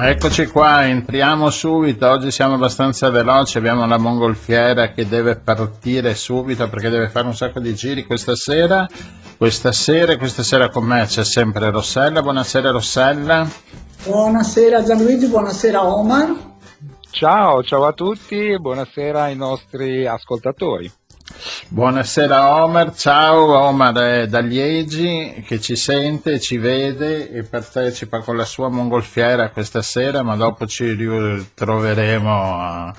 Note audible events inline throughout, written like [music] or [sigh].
Eccoci qua, entriamo subito, oggi siamo abbastanza veloci, abbiamo la mongolfiera che deve partire subito perché deve fare un sacco di giri questa sera, questa sera, questa sera con me c'è sempre Rossella, buonasera Rossella. Buonasera Gianluigi, buonasera Omar. Ciao, ciao a tutti buonasera ai nostri ascoltatori. Buonasera Omar, ciao Omar è da Liegi che ci sente, ci vede e partecipa con la sua mongolfiera questa sera, ma dopo ci ritroveremo a-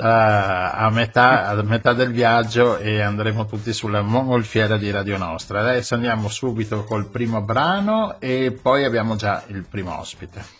a metà, a metà del viaggio e andremo tutti sulla mongolfiera di Radio Nostra. Adesso andiamo subito col primo brano e poi abbiamo già il primo ospite.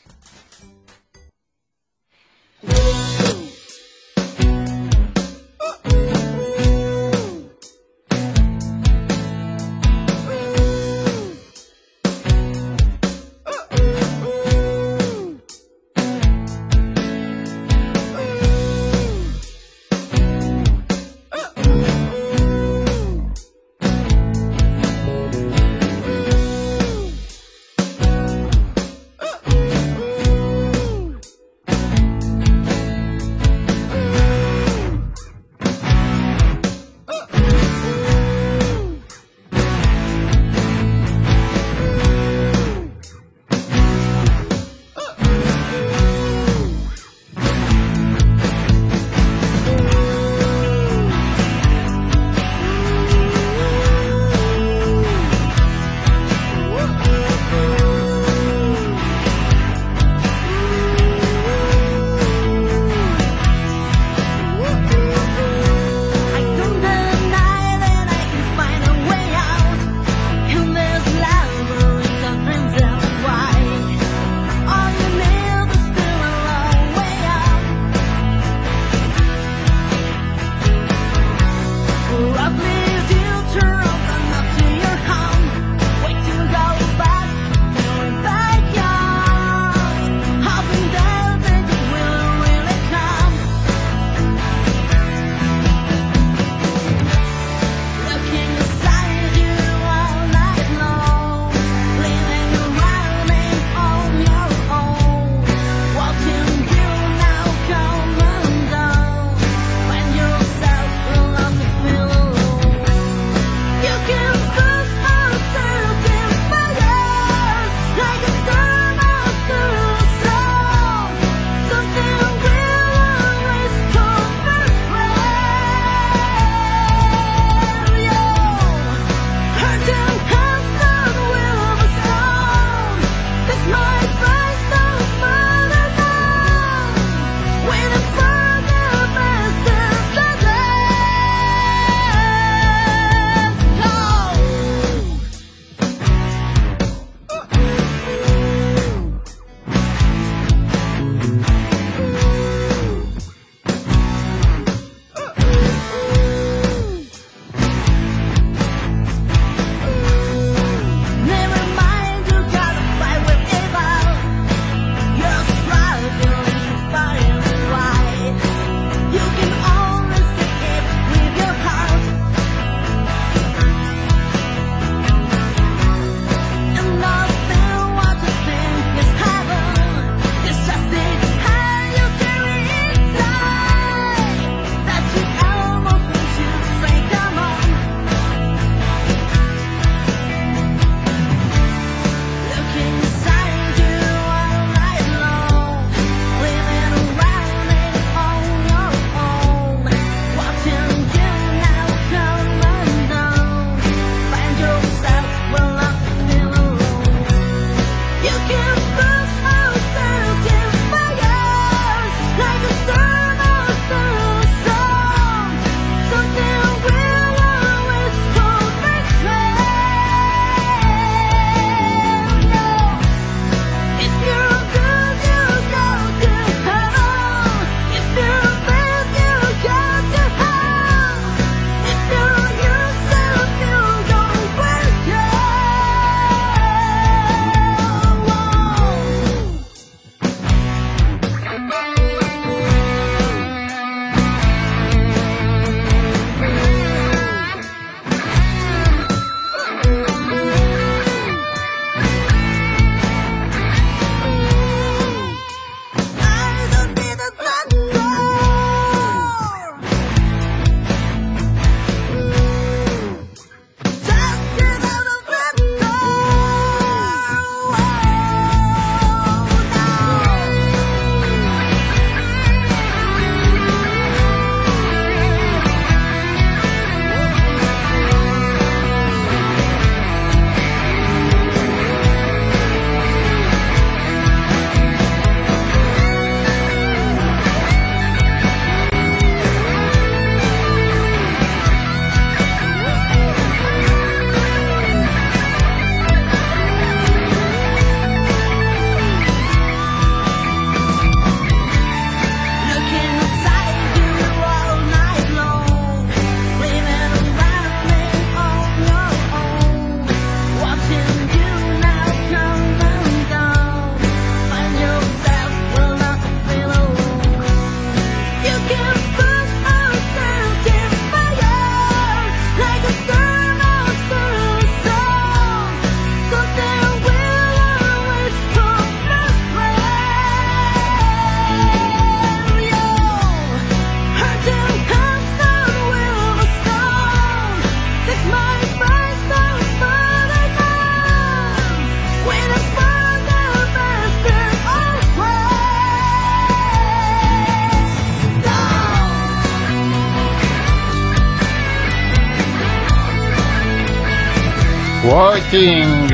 Waiting.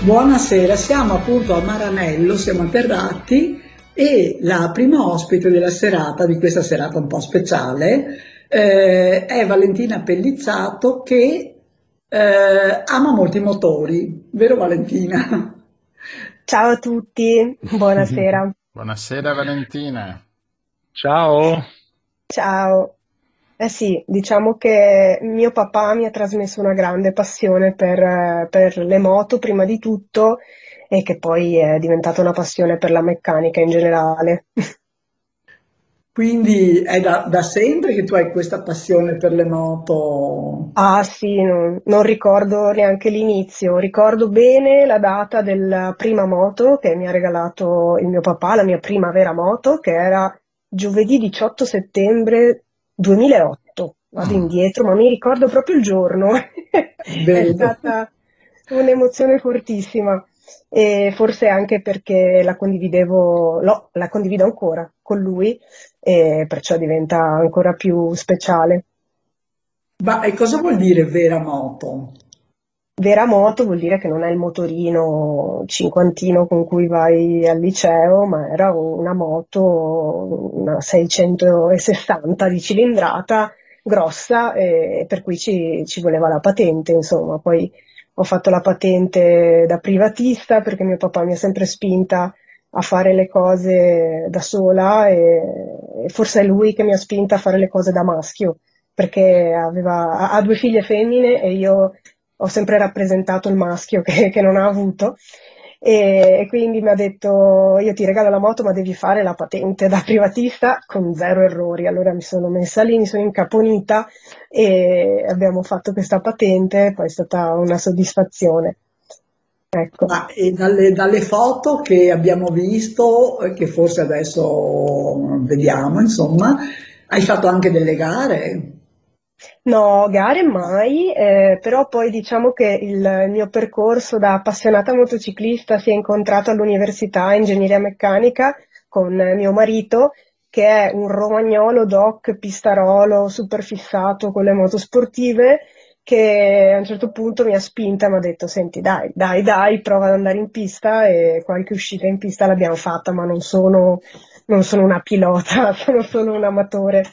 Buonasera, siamo appunto a Maranello, siamo atterrati e la prima ospite della serata, di questa serata un po' speciale, eh, è Valentina Pellizzato che eh, ama molti motori, vero Valentina? Ciao a tutti, buonasera. [laughs] Buonasera Valentina. Ciao. Ciao. Eh sì, diciamo che mio papà mi ha trasmesso una grande passione per, per le moto prima di tutto e che poi è diventata una passione per la meccanica in generale. Quindi è da, da sempre che tu hai questa passione per le moto? Ah sì, non, non ricordo neanche l'inizio, ricordo bene la data della prima moto che mi ha regalato il mio papà, la mia prima vera moto, che era giovedì 18 settembre 2008, vado Mm. indietro, ma mi ricordo proprio il giorno. [laughs] È stata un'emozione fortissima e forse anche perché la condividevo, no, la condivido ancora con lui e perciò diventa ancora più speciale. Ma e cosa vuol dire vera moto? Vera moto vuol dire che non è il motorino cinquantino con cui vai al liceo, ma era una moto, una 660 di cilindrata grossa, e per cui ci, ci voleva la patente, insomma. Poi ho fatto la patente da privatista perché mio papà mi ha sempre spinta a fare le cose da sola e, e forse è lui che mi ha spinta a fare le cose da maschio, perché aveva, ha due figlie femmine e io ho sempre rappresentato il maschio che, che non ha avuto e, quindi mi ha detto io ti regalo la moto ma devi fare la patente da privatista con zero errori. Allora mi sono messa lì, mi sono incaponita e abbiamo fatto questa patente, poi è stata una soddisfazione. Ecco. Ma e dalle, dalle foto che abbiamo visto, eh, che forse adesso vediamo, insomma, hai fatto anche delle gare? No, gare mai, eh, però poi diciamo che il, mio percorso da appassionata motociclista si è incontrato all'università ingegneria meccanica con mio marito, che è un romagnolo doc pistarolo super fissato con le moto sportive, che a un certo punto mi ha spinta e mi ha detto: Senti, dai, dai, dai, prova ad andare in pista. E qualche uscita in pista l'abbiamo fatta, ma non sono, non sono una pilota, [laughs] sono solo un amatore.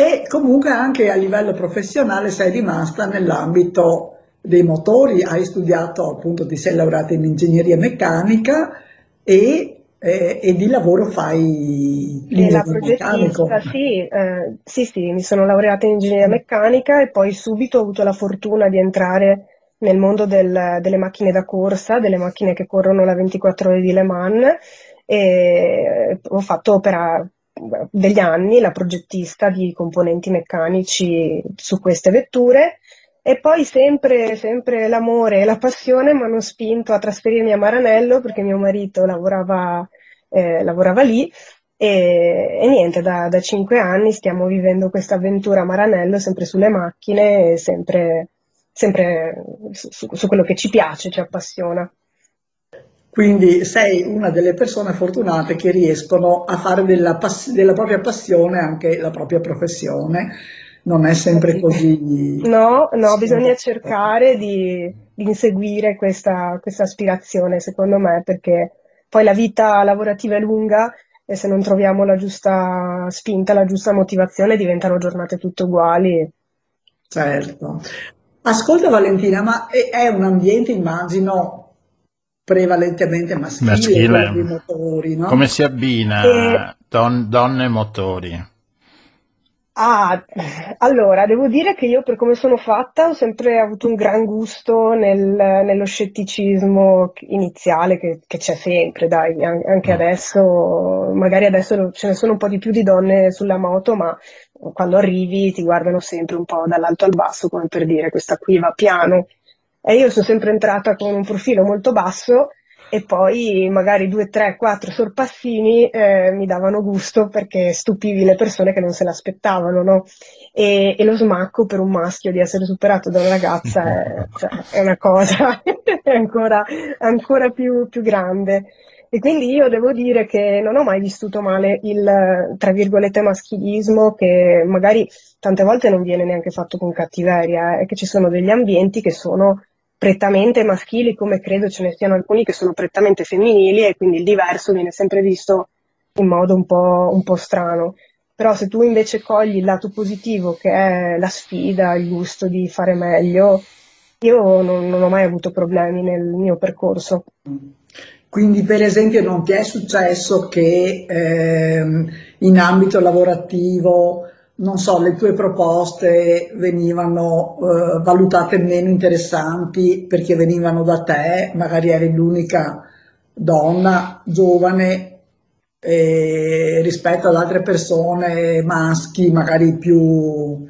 E comunque anche a livello professionale sei rimasta nell'ambito dei motori, hai studiato appunto, ti sei laureata in ingegneria meccanica e, eh, e di lavoro fai meccanico. progettista, sì, eh, sì, sì, mi sono laureata in ingegneria meccanica e poi subito ho avuto la fortuna di entrare nel mondo del- delle macchine da corsa, delle macchine che corrono la 24 ore di Le Mans e ho fatto per a- degli anni la progettista di componenti meccanici su queste vetture e poi sempre, sempre l'amore e la passione mi hanno spinto a trasferirmi a Maranello perché mio marito lavorava, eh, lavorava lì e, e niente, da, da cinque anni stiamo vivendo questa avventura a Maranello, sempre sulle macchine, sempre, sempre su, su quello che ci piace, ci appassiona. Quindi sei una delle persone fortunate che riescono a fare della, pass- della propria passione anche la propria professione. Non è sempre Sì. così. No, no, bisogna cercare di, di inseguire questa, questa aspirazione, secondo me, perché poi la vita lavorativa è lunga e se non troviamo la giusta spinta, la giusta motivazione, diventano giornate tutte uguali. Certo. Ascolta Valentina, ma è un ambiente, immagino, prevalentemente maschile, quello dei Maschile. motori, no? Come si E abbina don- donne e motori? Ah, allora, devo dire che io per come sono fatta ho sempre avuto un gran gusto nel- nello scetticismo iniziale che, che c'è sempre, dai, an- anche Mm. adesso, magari adesso ce ne sono un po' di più di donne sulla moto, ma quando arrivi ti guardano sempre un po' dall'alto al basso, come per dire questa qui va piano. E io sono sempre entrata con un profilo molto basso e poi magari due, tre, quattro sorpassini eh, mi davano gusto perché stupivi le persone che non se l'aspettavano, no? E, e, lo smacco per un maschio di essere superato da una ragazza è, [laughs] cioè, è una cosa [laughs] ancora, ancora più, più grande. E quindi io devo dire che non ho mai vissuto male il, tra virgolette, maschilismo che magari tante volte non viene neanche fatto con cattiveria, è eh, che ci sono degli ambienti che sono prettamente maschili, come credo ce ne siano alcuni che sono prettamente femminili e quindi il diverso viene sempre visto in modo un po', un po strano. Però se tu invece cogli il lato positivo che è la sfida, il gusto di fare meglio, io non, non ho mai avuto problemi nel mio percorso. Quindi per esempio non ti è successo che ehm, in ambito lavorativo non so, le tue proposte venivano eh, valutate meno interessanti perché venivano da te, magari eri l'unica donna giovane eh, rispetto ad altre persone maschi, magari più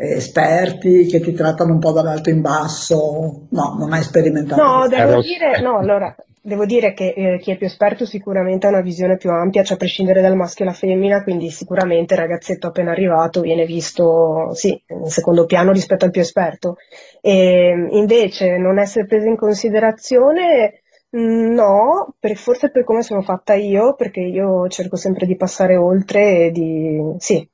esperti che ti trattano un po' dall'alto in basso. No, non hai sperimentato. No, devo dire, no, allora Devo dire che eh, chi è più esperto sicuramente ha una visione più ampia, cioè a prescindere dal maschio e la femmina, quindi sicuramente il ragazzetto appena arrivato viene visto, sì, in secondo piano rispetto al più esperto. E invece non essere preso in considerazione, mm, no, per, forse per come sono fatta io, perché io cerco sempre di passare oltre e di, sì,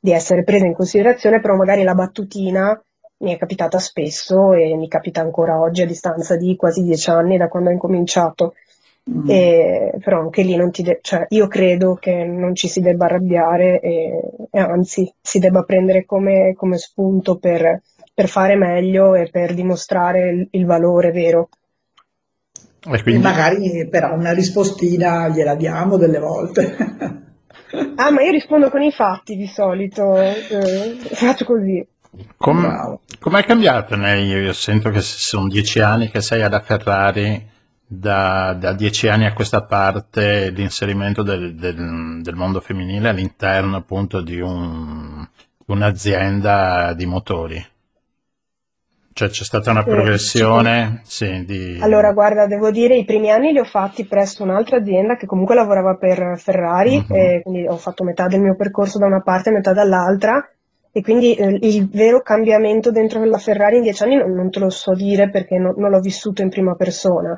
di essere presa in considerazione, però magari la battutina mi è capitata spesso e mi capita ancora oggi a distanza di quasi dieci anni da quando ho incominciato. Mm. E, però anche lì non ti de- cioè, io credo che non ci si debba arrabbiare e, e anzi si debba prendere come, come spunto per, per, fare meglio e per dimostrare il, il valore vero. E quindi... magari però una rispostina gliela diamo delle volte. [laughs] ah, ma io rispondo con i fatti di solito, eh, faccio così. Com- com'è cambiato? Io sento che sono dieci anni che sei alla Ferrari, da, da dieci anni a questa parte l'inserimento del, del, del mondo femminile all'interno appunto di un, un'azienda di motori. Cioè c'è stata una progressione? Sì, di... Allora, guarda, devo dire, i primi anni li ho fatti presso un'altra azienda che comunque lavorava per Ferrari, uh-huh. e quindi ho fatto metà del mio percorso da una parte e metà dall'altra e quindi eh, il vero cambiamento dentro la Ferrari in dieci anni non, non te lo so dire perché no, non l'ho vissuto in prima persona.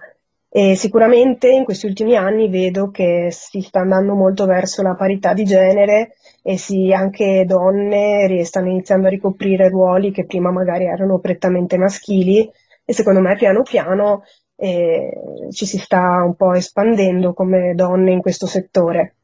E sicuramente in questi ultimi anni vedo che si sta andando molto verso la parità di genere e sì, anche donne stanno iniziando a ricoprire ruoli che prima magari erano prettamente maschili e secondo me piano piano eh, ci si sta un po' espandendo come donne in questo settore.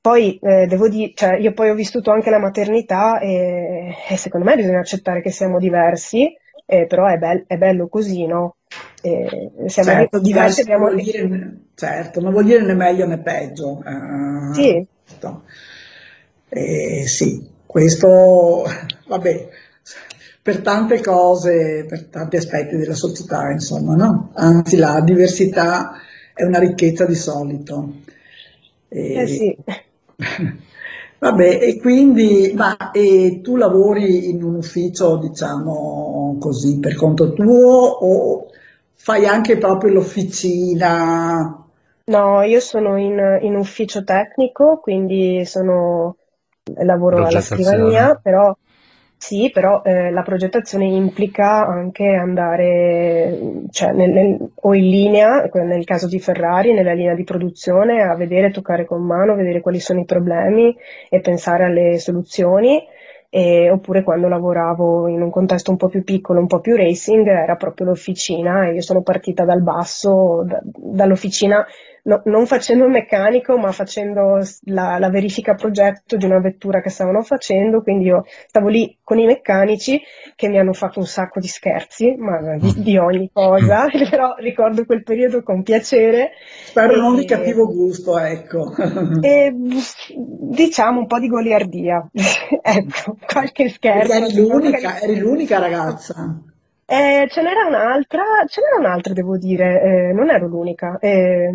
Poi eh, devo dire, cioè, io poi ho vissuto anche la maternità e, e secondo me bisogna accettare che siamo diversi, eh, però è, be- è, bello così, no? E siamo certo, diversi, abbiamo... non dire, certo, non vuol dire né meglio né peggio. Uh, sì. Eh, sì, questo, vabbè, per tante cose, per tanti aspetti della società, insomma, no? Anzi, la diversità è una ricchezza di solito. eh sì. [laughs] Vabbè, e quindi, ma e tu lavori in un ufficio, diciamo così, per conto tuo o fai anche proprio l'officina? No, io sono in, in ufficio tecnico, quindi sono, lavoro alla scrivania, però sì, però eh, la progettazione implica anche andare cioè, nel, nel, o in linea, nel caso di Ferrari, nella linea di produzione, a vedere, toccare con mano, vedere quali sono i problemi e pensare alle soluzioni. E, oppure quando lavoravo in un contesto un po' più piccolo, un po' più racing, era proprio l'officina e io sono partita dal basso, da, dall'officina no, non facendo il meccanico, ma facendo la, la, verifica progetto di una vettura che stavano facendo, quindi io stavo lì con i meccanici che mi hanno fatto un sacco di scherzi, ma di, di ogni cosa, [laughs] però ricordo quel periodo con piacere. Spero e, non di cattivo gusto, ecco. e, diciamo un po' di goliardia, [laughs] ecco, qualche scherzo. Eri l'unica, eri l'unica ragazza. Eh, ce n'era un'altra, ce n'era un'altra devo dire, eh, non ero l'unica. Eh,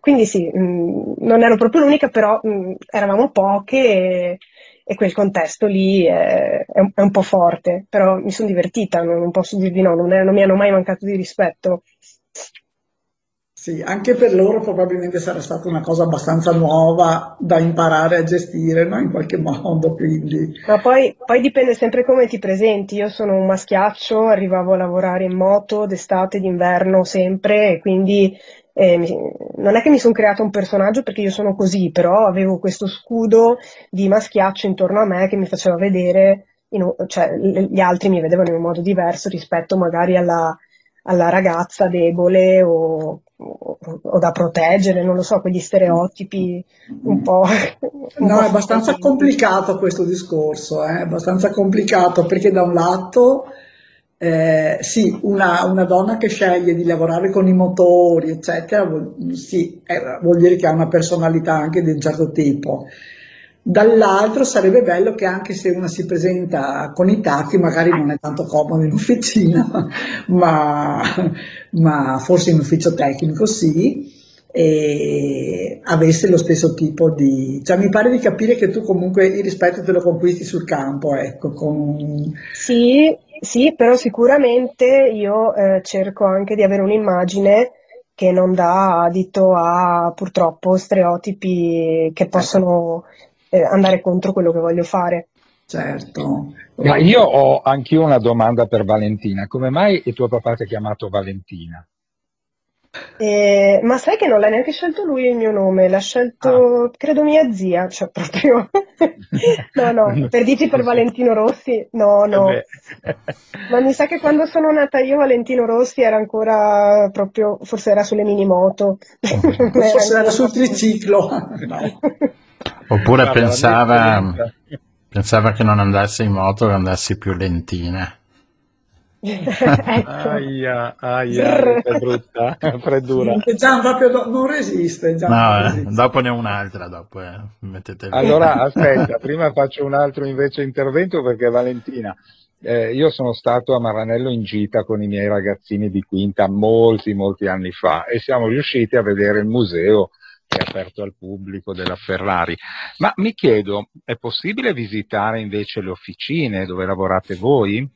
quindi sì, mm, non ero proprio l'unica, però mm, eravamo poche e, e, quel contesto lì è, è, un, po' forte, però mi sono divertita, non, non posso dirvi no, non, è, non mi hanno mai mancato di rispetto. Sì, anche per loro probabilmente sarà stata una cosa abbastanza nuova da imparare a gestire, no? In qualche [laughs] modo, quindi. Ma poi, poi dipende sempre come ti presenti. Io sono un maschiaccio, arrivavo a lavorare in moto d'estate, d'inverno, sempre, e quindi eh, non è che mi sono creato un personaggio perché io sono così, però avevo questo scudo di maschiaccio intorno a me che mi faceva vedere, in, cioè gli altri mi vedevano in un modo diverso rispetto magari alla, alla ragazza debole o, o, o, da proteggere, non lo so, quegli stereotipi un po'. Un no, po è abbastanza complicato questo discorso, è eh? abbastanza complicato perché da un lato. Eh, sì, una, una, donna che sceglie di lavorare con i motori, eccetera, vuol, sì, eh, vuol dire che ha una personalità anche di un certo tipo. Dall'altro sarebbe bello che anche se una si presenta con i tacchi, magari non è tanto comodo in officina, [laughs] ma, ma forse in ufficio tecnico sì, e avesse lo stesso tipo di... Cioè mi pare di capire che tu comunque il rispetto te lo conquisti sul campo, ecco. Con... Sì, sì, però sicuramente io eh, cerco anche di avere un'immagine che non dà adito a purtroppo stereotipi che possono eh, andare contro quello che voglio fare. Certo. Ma io ho anch'io una domanda per Valentina. Come mai il tuo papà ti ha chiamato Valentina? Eh, ma sai che non l'ha neanche scelto lui il mio nome, l'ha scelto ah. credo mia zia, cioè proprio [laughs] no no, per dirti per Valentino Rossi, no no, eh ma mi sa che quando sono nata io Valentino Rossi era ancora proprio, forse era sulle minimoto, [laughs] forse era sul triciclo. [laughs] no. Oppure Guarda, pensava, pensava che non andassi in moto, che andassi più lentina. [laughs] ecco. Aia, aia, è brutta, è freddura. Gian proprio non resiste. Gian no, non eh, resiste. dopo ne ho un'altra, dopo eh. mettete Allora, [laughs] aspetta, prima faccio un altro invece intervento perché Valentina, eh, io sono stato a Maranello in gita con i miei ragazzini di quinta molti, molti anni fa e siamo riusciti a vedere il museo è aperto al pubblico della Ferrari. Ma mi chiedo, è possibile visitare invece le officine dove lavorate voi?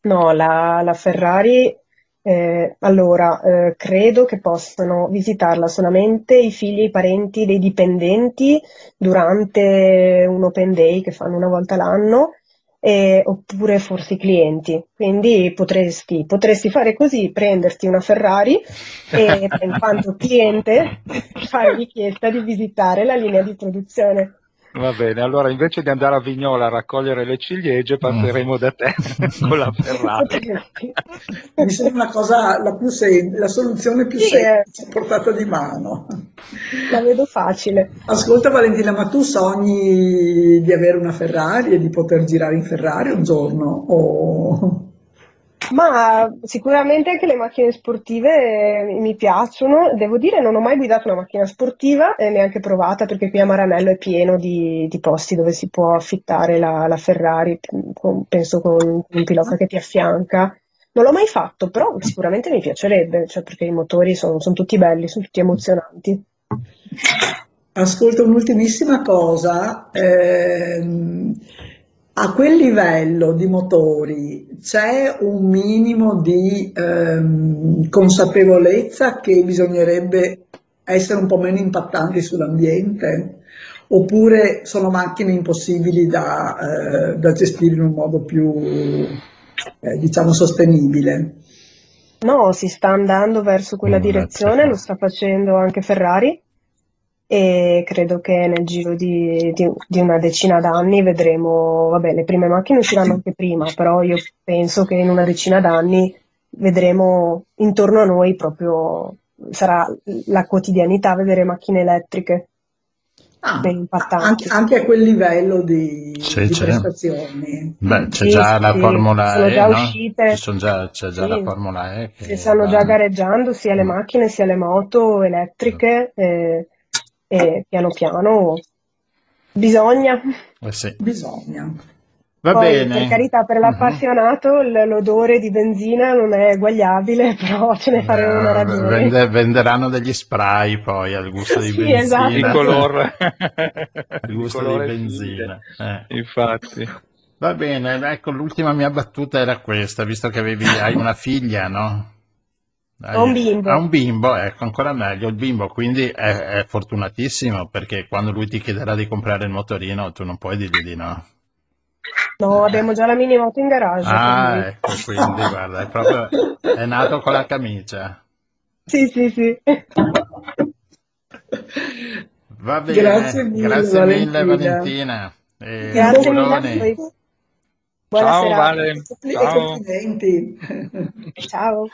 No, la, la Ferrari, eh, allora, eh, credo che possano visitarla solamente i figli e i parenti dei dipendenti durante un open day che fanno una volta l'anno eh, oppure forse i clienti. Quindi potresti, potresti, fare così, prenderti una Ferrari e [laughs] in quanto cliente fare richiesta di visitare la linea di produzione. Va bene, allora invece di andare a Vignola a raccogliere le ciliegie passeremo da te [laughs] con la Ferrari. Mi sembra una cosa la, più sem- la soluzione più sì, semplice, portata di mano. La vedo facile. Ascolta Valentina, ma tu sogni di avere una Ferrari e di poter girare in Ferrari un giorno? O... Ma sicuramente anche le macchine sportive mi piacciono. Devo dire, non ho mai guidato una macchina sportiva e neanche provata perché qui a Maranello è pieno di, di posti dove si può affittare la, la Ferrari, con, penso con un pilota che ti affianca. Non l'ho mai fatto, però sicuramente mi piacerebbe, cioè perché i motori sono, sono tutti belli, sono tutti emozionanti. Ascolta un'ultimissima cosa. Eh, a quel livello di motori c'è un minimo di ehm, consapevolezza che bisognerebbe essere un po' meno impattanti sull'ambiente? Oppure sono macchine impossibili da, eh, da gestire in un modo più, eh, diciamo, sostenibile? No, si sta andando verso quella direzione, lo sta facendo anche Ferrari e credo che nel giro di, di, di una decina d'anni vedremo, vabbè, le prime macchine usciranno anche prima, però io penso che in una decina d'anni vedremo intorno a noi proprio, sarà la quotidianità vedere macchine elettriche. Ah, anche, anche, a quel livello di, sì, di prestazioni. Beh, c'è sì, già la Formula E, già no? Ci già, c'è già la Formula E. Che stanno già gareggiando sia le macchine sia le moto elettriche. Eh, e piano piano bisogna. Eh sì. Bisogna. Va Poi, bene. Per carità, per l'appassionato uh-huh. l'odore di benzina non è eguagliabile, [laughs] però ce ne faremo uh, una ragione. Vende, venderanno degli spray poi al gusto di sì, benzina. Esatto. Il colore. al [laughs] gusto di benzina. Eh. Infatti. Va bene, ecco l'ultima mia battuta era questa, visto che avevi, hai una figlia, no? A un bimbo. A un bimbo, ecco, ancora meglio, il bimbo quindi è, è fortunatissimo perché quando lui ti chiederà di comprare il motorino tu non puoi dirgli di no. No, abbiamo già la mini moto in garage. Ah, quindi. ecco, quindi guarda, è proprio, è nato con la camicia. Sì, sì, sì. Va bene, Grazie mille, grazie mille Valentina. Valentina. E Grazie mille a voi. Buona Ciao serata. Vale, ciao. complimenti. Ciao.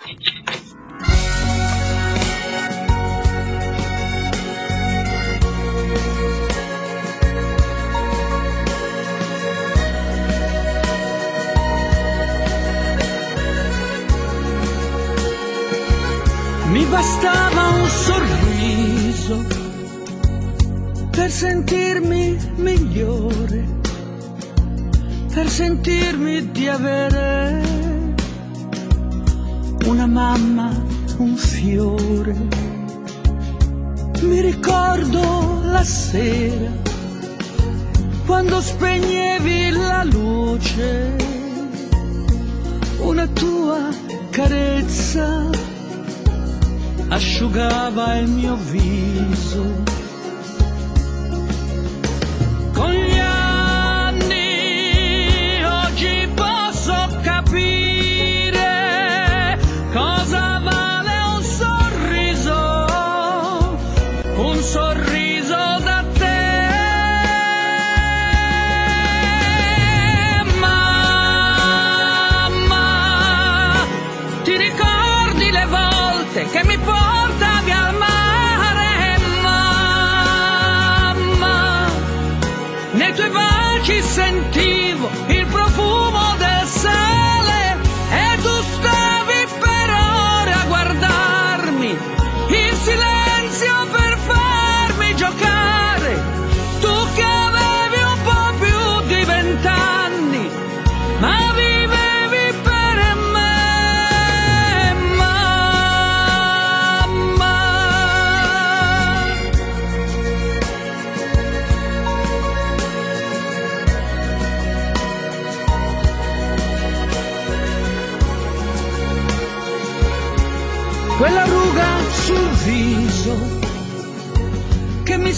Mi bastava un sorriso per sentirmi migliore, per sentirmi di avere una mamma, un fiore. Mi ricordo la sera quando spegnevi la luce, una tua carezza asciugava il mio viso. Con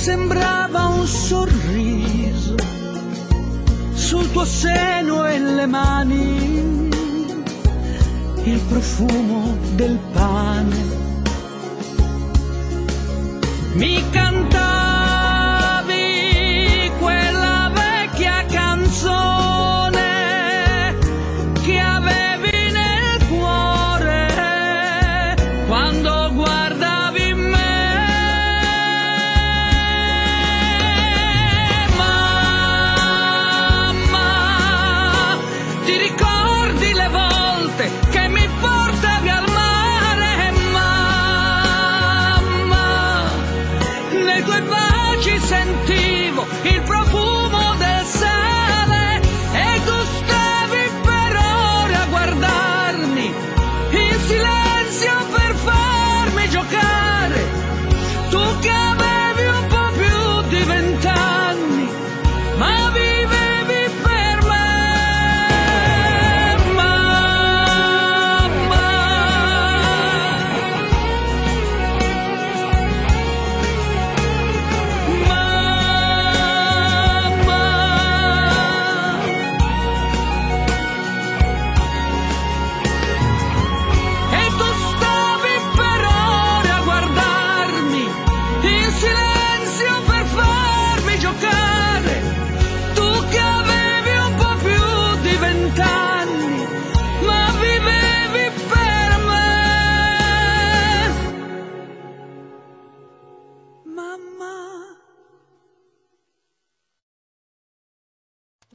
sembrava un sorriso sul tuo seno e le mani. Il profumo del pane mi cantavi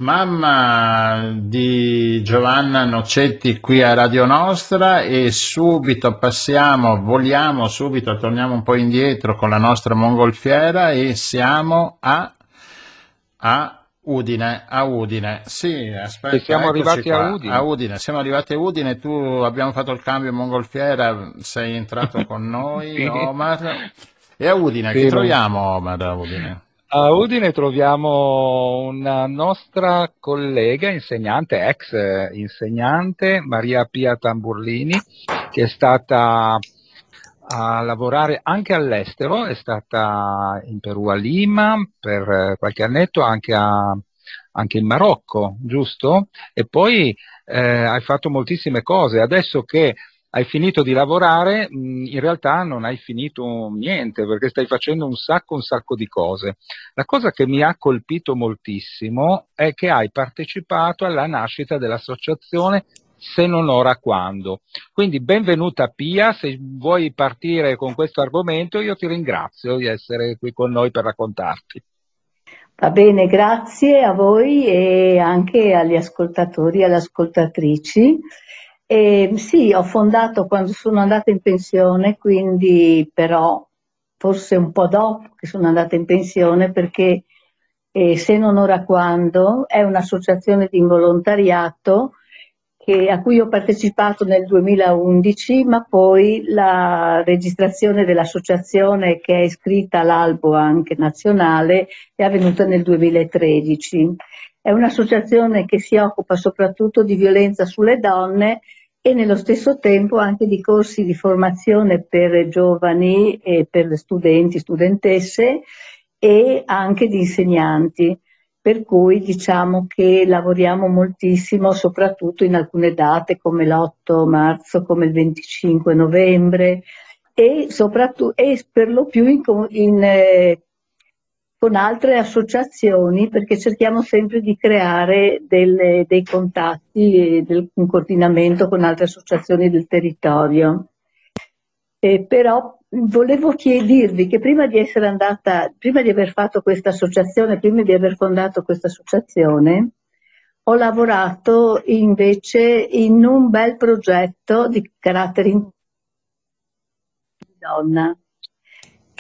Mamma di Giovanna Nocetti qui a Radio Nostra e subito passiamo, voliamo subito, torniamo un po' indietro con la nostra mongolfiera e siamo a, a Udine, a Udine. Sì, aspetta, E siamo arrivati a Udine. a Udine. Siamo arrivati a Udine, tu abbiamo fatto il cambio in mongolfiera, sei entrato con noi, [laughs] Sì. Omar. E a Udine, Sì, chi troviamo Omar a Udine? A Udine troviamo una nostra collega insegnante, ex eh, insegnante, Maria Pia Tamburlini, che è stata a lavorare anche all'estero, è stata in Perù a Lima per eh, qualche annetto, anche, a, anche in Marocco, giusto? E poi eh, hai fatto moltissime cose. Adesso che hai finito di lavorare, in realtà non hai finito niente perché stai facendo un sacco, un sacco di cose. La cosa che mi ha colpito moltissimo è che hai partecipato alla nascita dell'associazione se non ora quando. Quindi benvenuta Pia, se vuoi partire con questo argomento io ti ringrazio di essere qui con noi per raccontarti. Va bene, grazie a voi e anche agli ascoltatori e alle ascoltatrici. E, sì, ho fondato quando sono andata in pensione, quindi però forse un po' dopo che sono andata in pensione perché eh, se non ora quando è un'associazione di involontariato che, a cui ho partecipato nel 2011, ma poi la registrazione dell'associazione che è iscritta all'albo anche nazionale è avvenuta nel 2013. È un'associazione che si occupa soprattutto di violenza sulle donne e nello stesso tempo anche di corsi di formazione per giovani e per studenti, studentesse e anche di insegnanti. Per cui diciamo che lavoriamo moltissimo soprattutto in alcune date come l'8 marzo, come il 25 novembre e, soprattutto, e per lo più in, in, eh, con altre associazioni perché cerchiamo sempre di creare delle, dei contatti e del, un coordinamento con altre associazioni del territorio. Eh, però volevo dirvi che prima di essere andata, prima di aver fatto questa associazione, prima di aver fondato questa associazione, ho lavorato invece in un bel progetto di carattere di donna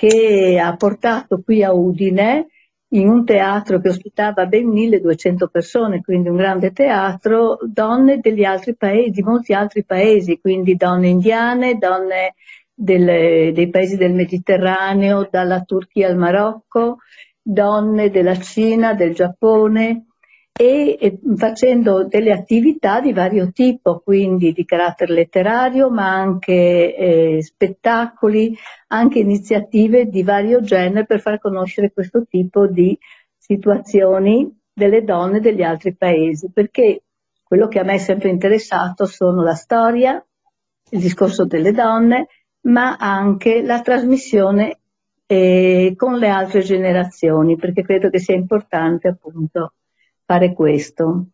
che ha portato qui a Udine in un teatro che ospitava ben 1200 persone, quindi un grande teatro, donne degli altri paesi, di molti altri paesi, quindi donne indiane, donne del, dei paesi del Mediterraneo, dalla Turchia al Marocco, donne della Cina, del Giappone e, facendo delle attività di vario tipo, quindi di carattere letterario, ma anche eh, spettacoli, anche iniziative di vario genere per far conoscere questo tipo di situazioni delle donne degli altri paesi, perché quello che a me è sempre interessato sono la storia, il discorso delle donne, ma anche la trasmissione eh, con le altre generazioni, perché credo che sia importante appunto fare questo.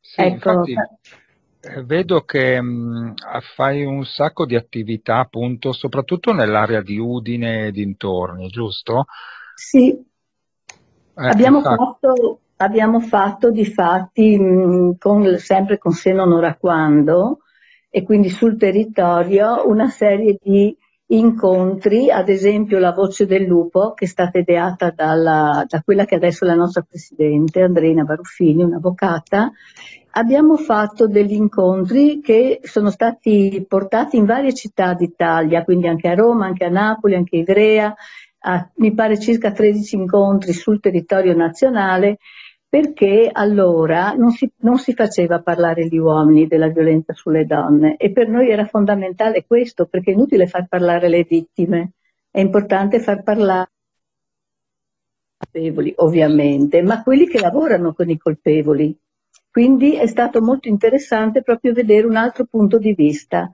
Sì, ecco. Infatti, eh, vedo che mh, fai un sacco di attività appunto, soprattutto nell'area di Udine e dintorni, giusto? Sì, eh, abbiamo, fatto, abbiamo, fatto, di fatti mh, con, sempre con se non ora quando, e quindi sul territorio una serie di incontri, ad esempio la voce del lupo che è stata ideata dalla, da quella che adesso è la nostra presidente Andreina Baruffini, un'avvocata. Abbiamo fatto degli incontri che sono stati portati in varie città d'Italia, quindi anche a Roma, anche a Napoli, anche a Ivrea, a, mi pare circa 13 incontri sul territorio nazionale perché allora non si, non si, faceva parlare gli uomini della violenza sulle donne e per noi era fondamentale questo, perché è inutile far parlare le vittime, è importante far parlare i colpevoli, ovviamente, ma quelli che lavorano con i colpevoli. Quindi è stato molto interessante proprio vedere un altro punto di vista.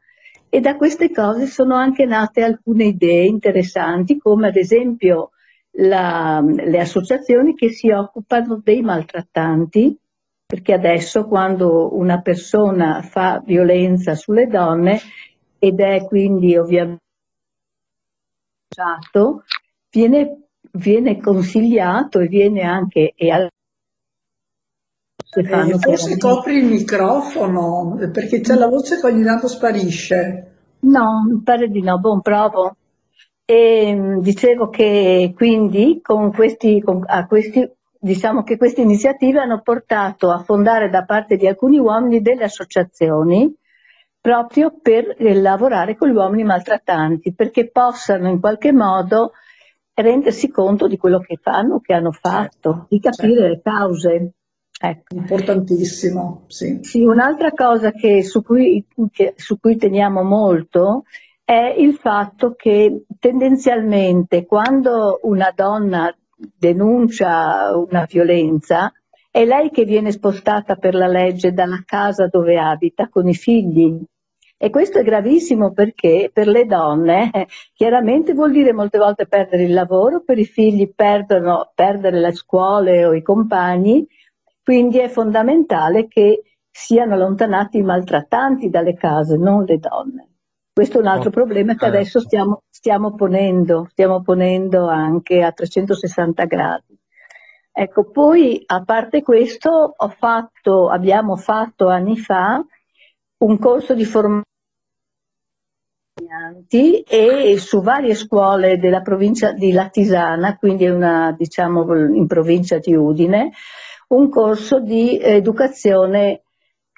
E da queste cose sono anche nate alcune idee interessanti, come ad esempio la, le associazioni che si occupano dei maltrattanti, perché adesso quando una persona fa violenza sulle donne ed è quindi ovviamente viene, viene consigliato e viene anche e al eh, forse copri il microfono perché c'è la voce che ogni tanto sparisce. No, mi pare di no, buon provo. E mm, dicevo che quindi con questi, con, questi, diciamo che queste iniziative hanno portato a fondare da parte di alcuni uomini delle associazioni proprio per eh, lavorare con gli uomini maltrattanti, perché possano in qualche modo rendersi conto di quello che fanno, che hanno fatto, di capire certo. le cause. Ecco. Importantissimo, sì. sì un'altra cosa che, su, cui, che, su cui teniamo molto è il fatto che tendenzialmente quando una donna denuncia una violenza, è lei che viene spostata per la legge dalla casa dove abita con i figli. E questo è gravissimo perché per le donne eh, chiaramente vuol dire molte volte perdere il lavoro, per i figli perdono, perdere le scuole o i compagni, quindi è fondamentale che siano allontanati i maltrattanti dalle case, non le donne. Questo è un altro oh, problema che adesso stiamo, stiamo, ponendo, stiamo ponendo anche a 360 gradi. Ecco, poi a parte questo fatto, abbiamo fatto anni fa un corso di formazione e su varie scuole della provincia di Latisana, quindi una, diciamo in provincia di Udine, un corso di educazione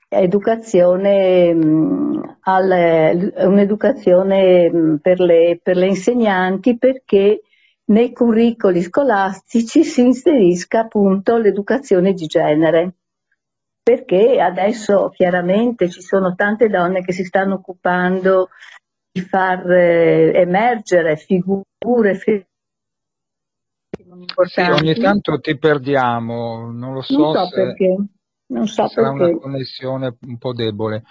educazione, mh, al, un'educazione mh, per, le, per le insegnanti perché nei curricoli scolastici si inserisca appunto l'educazione di genere perché adesso chiaramente ci sono tante donne che si stanno occupando di far eh, emergere figure sì, ogni tanto ti perdiamo, non lo so, non so se... perché. Non so sarà perché. una connessione un po' debole.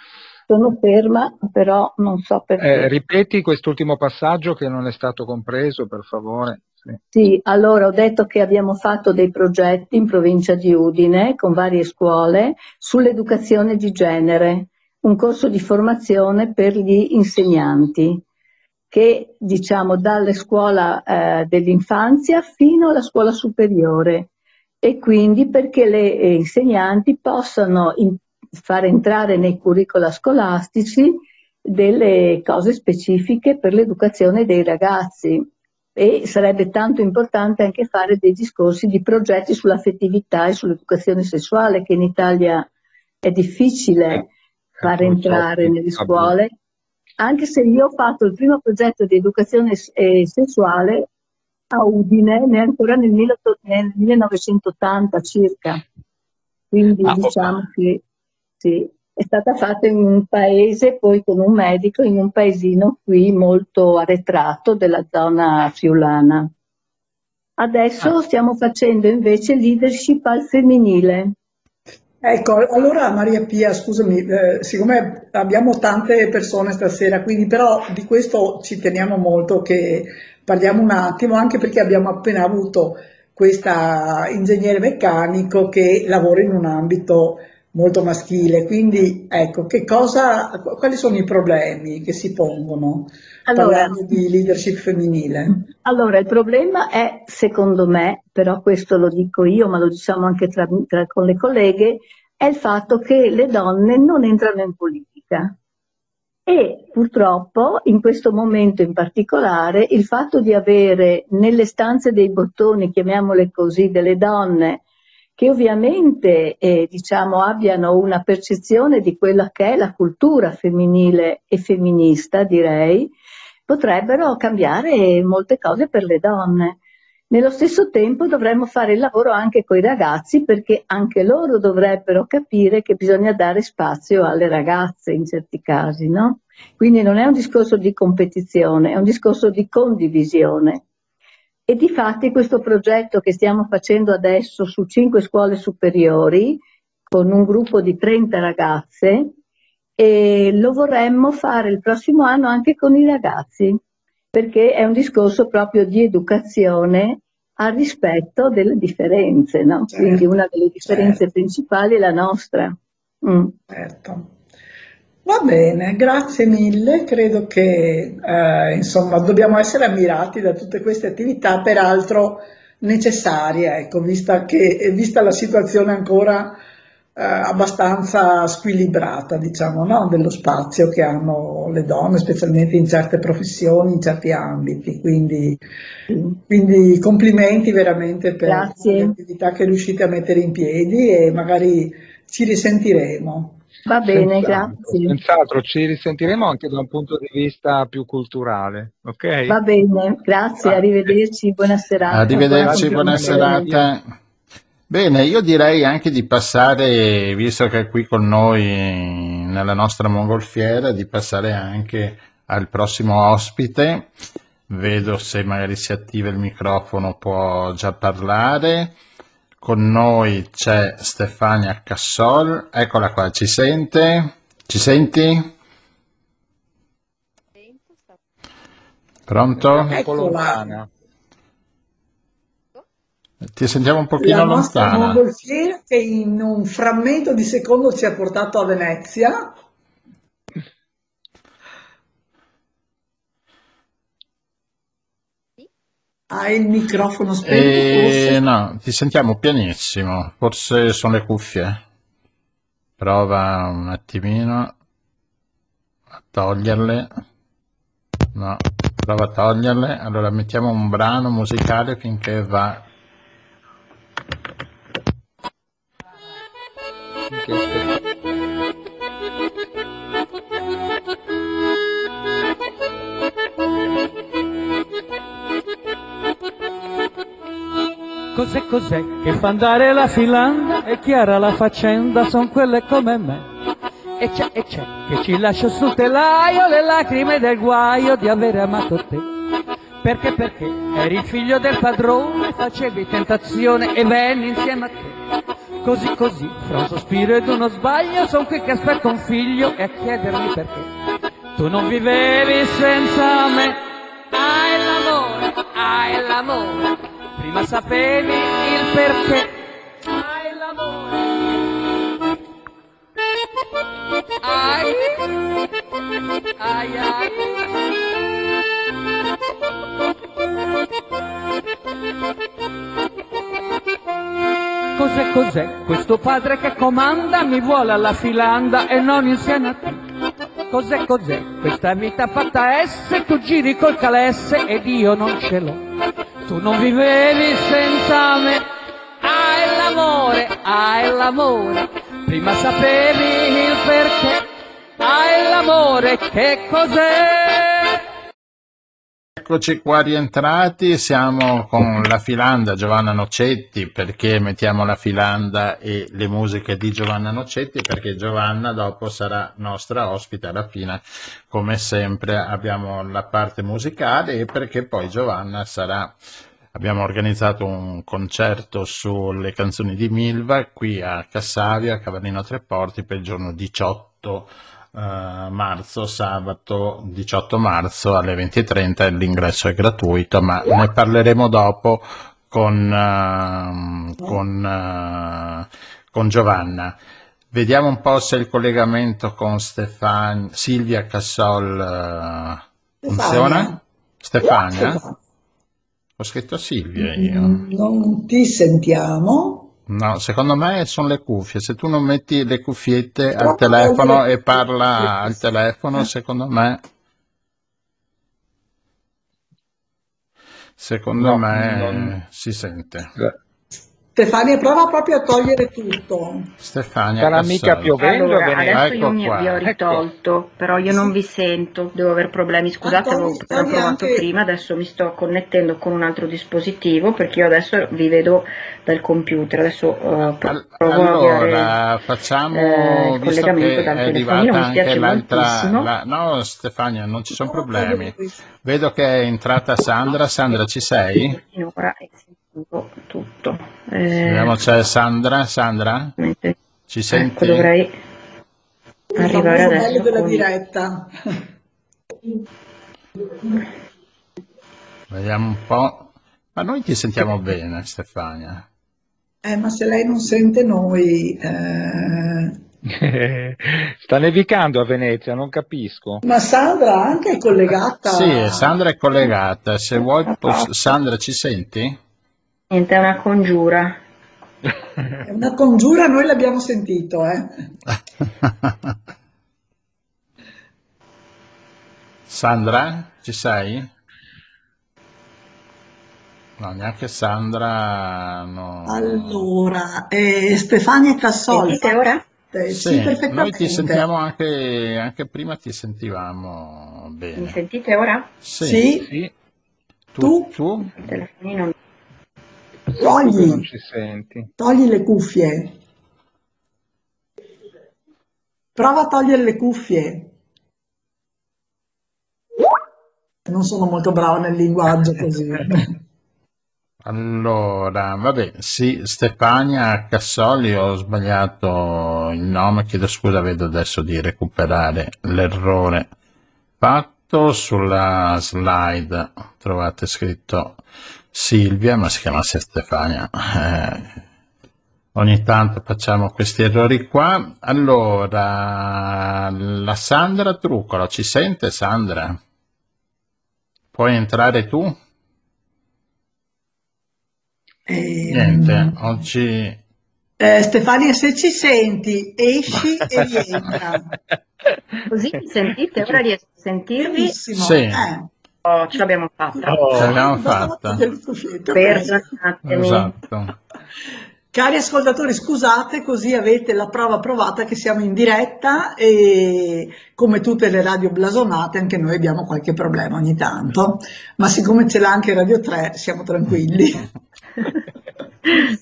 Sono ferma, però non so perché. Eh, ripeti quest'ultimo passaggio che non è stato compreso, per favore. Sì. sì, allora ho detto che abbiamo fatto dei progetti in provincia di Udine con varie scuole sull'educazione di genere, un corso di formazione per gli insegnanti che diciamo dalle scuola eh, dell'infanzia fino alla scuola superiore e quindi perché le eh, insegnanti possano in, far entrare nei curricula scolastici delle cose specifiche per l'educazione dei ragazzi. E sarebbe tanto importante anche fare dei discorsi di progetti sull'affettività e sull'educazione sessuale che in Italia è difficile eh, far entrare nelle scuole, anche se io ho fatto il primo progetto di educazione eh, sessuale a Udine ancora nel, nel 1980 circa. Quindi ah, diciamo okay. che sì, è stata fatta in un paese, poi con un medico, in un paesino qui molto arretrato della zona friulana. Adesso ah. stiamo facendo invece leadership al femminile. Ecco, allora Maria Pia, scusami, eh, siccome abbiamo tante persone stasera, quindi però di questo ci teniamo molto che parliamo un attimo, anche perché abbiamo appena avuto questa ingegnere meccanico che lavora in un ambito molto maschile, quindi ecco, che cosa, quali sono i problemi che si pongono allora, parlando di leadership femminile? Allora, il problema è, secondo me, però questo lo dico io, ma lo diciamo anche tra, tra, con le colleghe, è il fatto che le donne non entrano in politica. E purtroppo in questo momento in particolare il fatto di avere nelle stanze dei bottoni, chiamiamole così, delle donne che ovviamente eh, diciamo, abbiano una percezione di quella che è la cultura femminile e femminista, direi, potrebbero cambiare molte cose per le donne. Nello stesso tempo dovremmo fare il lavoro anche con i ragazzi perché anche loro dovrebbero capire che bisogna dare spazio alle ragazze in certi casi, no? Quindi non è un discorso di competizione, è un discorso di condivisione. E di fatti questo progetto che stiamo facendo adesso su cinque scuole superiori, con un gruppo di 30 ragazze, e lo vorremmo fare il prossimo anno anche con i ragazzi, perché è un discorso proprio di educazione al rispetto delle differenze, no? certo, quindi una delle differenze certo. principali è la nostra. Mm. Certo. Va bene, grazie mille, credo che eh, insomma dobbiamo essere ammirati da tutte queste attività, peraltro necessarie, ecco, vista, che, vista la situazione ancora eh, abbastanza squilibrata, diciamo, no? dello spazio che hanno le donne, specialmente in certe professioni, in certi ambiti. Quindi, quindi complimenti veramente per Grazie. l'attività che riuscite a mettere in piedi e magari ci risentiremo. Va bene, senz'altro, grazie. Senz'altro, ci risentiremo anche da un punto di vista più culturale, ok? Va bene, grazie, ah. arrivederci, buona serata. Arrivederci, buona serata. Bene, io direi anche di passare, visto che è qui con noi nella nostra mongolfiera, di passare anche al prossimo ospite. Vedo se magari si attiva il microfono, può già parlare. Con noi c'è Stefania Cassol, eccola qua, ci sente? Ci senti? Pronto? Eccola. Ti sentiamo un pochino La lontana. mongolfiera che in un frammento di secondo ci ha portato a Venezia. Hai il microfono spento, Eh, forse? no, ti sentiamo pianissimo, forse sono le cuffie. Prova un attimino a toglierle. No, prova a toglierle. Allora mettiamo un brano musicale finché va. Cos'è cos'è che fa andare la filanda? È chiara la faccenda, son quelle come me. E c'è, e c'è, che ci lascia sul telaio le lacrime del guaio di aver amato te. Perché, perché eri il figlio del padrone, facevi tentazione e venni insieme a te. Così, così, fra un sospiro ed uno sbaglio, son qui che aspetto un figlio e a chiedermi perché. Tu non vivevi senza me, hai l'amore, hai l'amore. Prima sapevi il perché, hai l'amore. Ai, ai, ai. Cos'è, cos'è questo padre che comanda, mi vuole alla filanda e non insieme a te? Cos'è, cos'è questa vita fatta S, tu giri col calesse ed io non ce l'ho. Tu non vivevi senza me, hai l'amore, hai l'amore, prima sapevi il perché, hai l'amore, che cos'è? Eccoci qua rientrati, siamo con la filanda Giovanna Nocetti, perché mettiamo la filanda e le musiche di Giovanna Nocetti? Perché Giovanna dopo sarà nostra ospite alla fine, come sempre abbiamo la parte musicale e perché poi Giovanna sarà, abbiamo organizzato un concerto sulle canzoni di Milva qui a Cassavia, a Cavallino Treporti per il giorno 18 eh, marzo, sabato 18 marzo alle 20.30 l'ingresso è gratuito, ma ne parleremo dopo con, ehm, con, eh, con Giovanna. Vediamo un po' se il collegamento con Stefan- Silvia Cassol eh, funziona. Stefania? Stefania. Ho scritto Silvia io. Non ti sentiamo. No, secondo me sono le cuffie. Se tu non metti le cuffiette al Prova a telefono togliere- e parla al telefono, secondo me, secondo No, me non- si sente. Stefania, prova proprio a togliere tutto. Stefania Sarà mica piovendo a Allora, adesso io Ecco mi, qua. vi ho ritolto, però io non vi sento, devo aver problemi, scusate, togli- avevo provato anche- prima, adesso mi sto connettendo con un altro dispositivo perché io adesso vi vedo dal computer, adesso eh, Al- provo a Allora, facciamo, eh, il collegamento dal telefonino, mi spiace moltissimo. la- No, Stefania, non ci sono a problemi. Vedo che è entrata Sandra. Sandra, ci sei? Finora sentito tutto. Vediamo, Eh, c'è Sandra. Sandra, ci senti? ecco, dovrei Il arrivare adesso bello della con... diretta. Vediamo un po'. Ma noi ti sentiamo bene, Stefania. Eh, ma se lei non sente noi, eh, [laughs] Sta nevicando a Venezia, non capisco. ma Sandra anche è collegata. Sì, Sandra è collegata. Se vuoi, poss- Sandra, ci senti? Niente, è una congiura. È una congiura, noi l'abbiamo sentito, eh. [laughs] Sandra, ci sei? No, neanche Sandra. No. Allora, eh, Stefania Cassol. Sentite ora? Eh, Sì, sì, noi ti sentiamo anche, anche prima ti sentivamo Mi bene. sentite ora? Sì. Sì, Sì, Tu, tu? Il telefonino tu togli, non ci senti. togli le cuffie. Prova a togliere le cuffie. non sono molto brava nel linguaggio così. [laughs] Allora, vabbè, sì, Stefania Cassoli, ho sbagliato il nome, chiedo scusa, vedo adesso di recuperare l'errore fatto sulla slide, trovate scritto Silvia, ma si chiama Stefania. Eh, ogni tanto facciamo questi errori qua. Allora, la Sandra Truccola, ci sente Sandra? Puoi entrare tu? Eh, Niente, oggi... Eh, Stefania, se ci senti, esci e rientra. [laughs] Così mi sentite? Ora riesco a sentirvi? Benissimo. Sì. Oh, ce l'abbiamo fatta. Ce l'abbiamo fatta. [laughs] Perdonatemi. Esatto. Cari ascoltatori, scusate, così avete la prova provata che siamo in diretta e come tutte le radio blasonate anche noi abbiamo qualche problema ogni tanto, ma siccome ce l'ha anche Radio 3 siamo tranquilli. [laughs]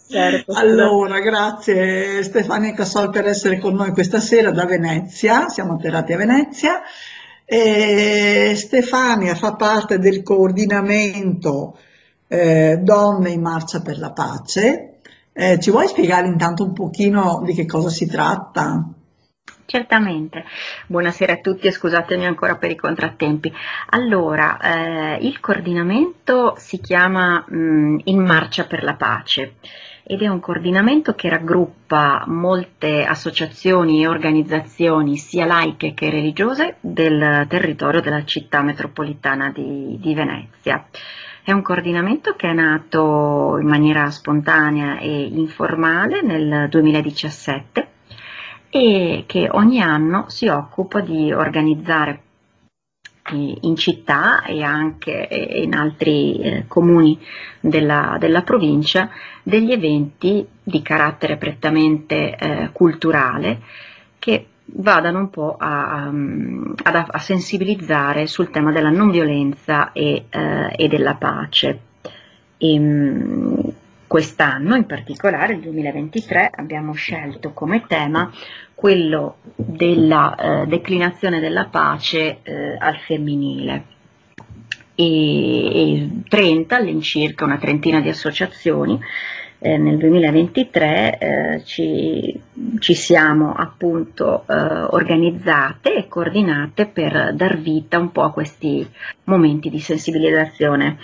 Certo. Allora, grazie Stefania Cassol per essere con noi questa sera da Venezia, siamo atterrati a Venezia. E Stefania fa parte del coordinamento eh, Donne in Marcia per la Pace. Eh, ci vuoi spiegare intanto un pochino di che cosa si tratta? Certamente, buonasera a tutti e scusatemi ancora per i contrattempi. Allora, eh, il coordinamento si chiama mh, In Marcia per la Pace ed è un coordinamento che raggruppa molte associazioni e organizzazioni sia laiche che religiose del territorio della città metropolitana di, di Venezia. È un coordinamento che è nato in maniera spontanea e informale nel 2017 e che ogni anno si occupa di organizzare in città e anche in altri eh, comuni della, della, provincia degli eventi di carattere prettamente eh, culturale che vadano un po' a, a, a, sensibilizzare sul tema della non violenza e, eh, e della pace. E, ehm, quest'anno, in particolare il 2023, abbiamo scelto come tema quello della eh, declinazione della pace eh, al femminile. E, e 30 all'incirca, una trentina di associazioni eh, nel 2023 eh, ci, ci, siamo appunto eh, organizzate e coordinate per dar vita un po' a questi momenti di sensibilizzazione.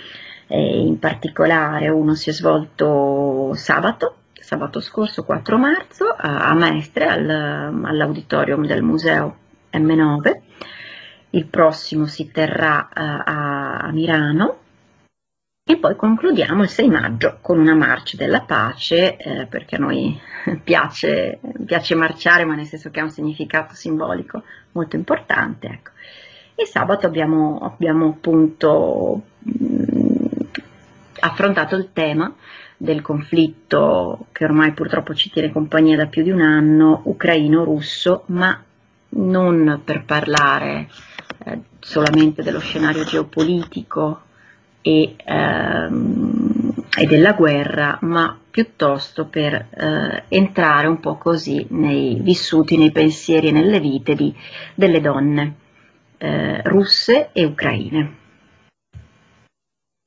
In particolare uno si è svolto sabato, sabato scorso 4 marzo a, Mestre al, all'auditorium del museo M9, il prossimo si terrà uh, a, a Milano e poi concludiamo il 6 maggio con una marcia della pace, eh, perché a noi [laughs] piace, piace, marciare, ma nel senso che ha un significato simbolico molto importante. Ecco. E sabato abbiamo, abbiamo appunto mh, affrontato il tema del conflitto che ormai purtroppo ci tiene compagnia da più di un anno, ucraino-russo, ma non per parlare eh, solamente dello scenario geopolitico e, ehm, e della guerra, ma piuttosto per eh, entrare un po' così nei vissuti, nei pensieri e nelle vite di, delle donne eh, russe e ucraine.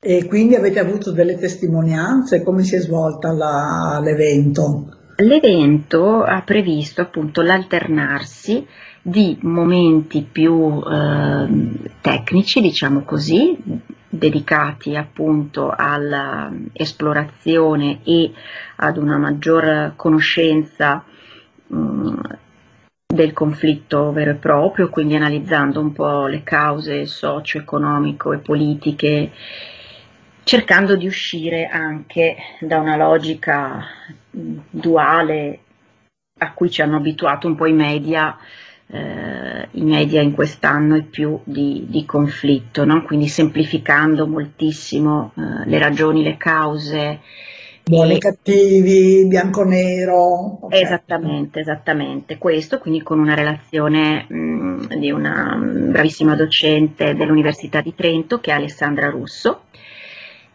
E quindi avete avuto delle testimonianze? Come si è svolta la, l'evento? L'evento ha previsto appunto l'alternarsi di momenti più eh, tecnici, diciamo così, dedicati appunto all'esplorazione e ad una maggior conoscenza mh, del conflitto vero e proprio, quindi analizzando un po' le cause socio-economico e politiche, cercando di uscire anche da una logica duale a cui ci hanno abituato un po' i media eh, i media in quest'anno e più di, di conflitto, no? quindi semplificando moltissimo eh, le ragioni, le cause. Buoni e cattivi, bianco-nero. Okay. Esattamente, esattamente, questo quindi con una relazione mh, di una bravissima docente dell'Università di Trento che è Alessandra Russo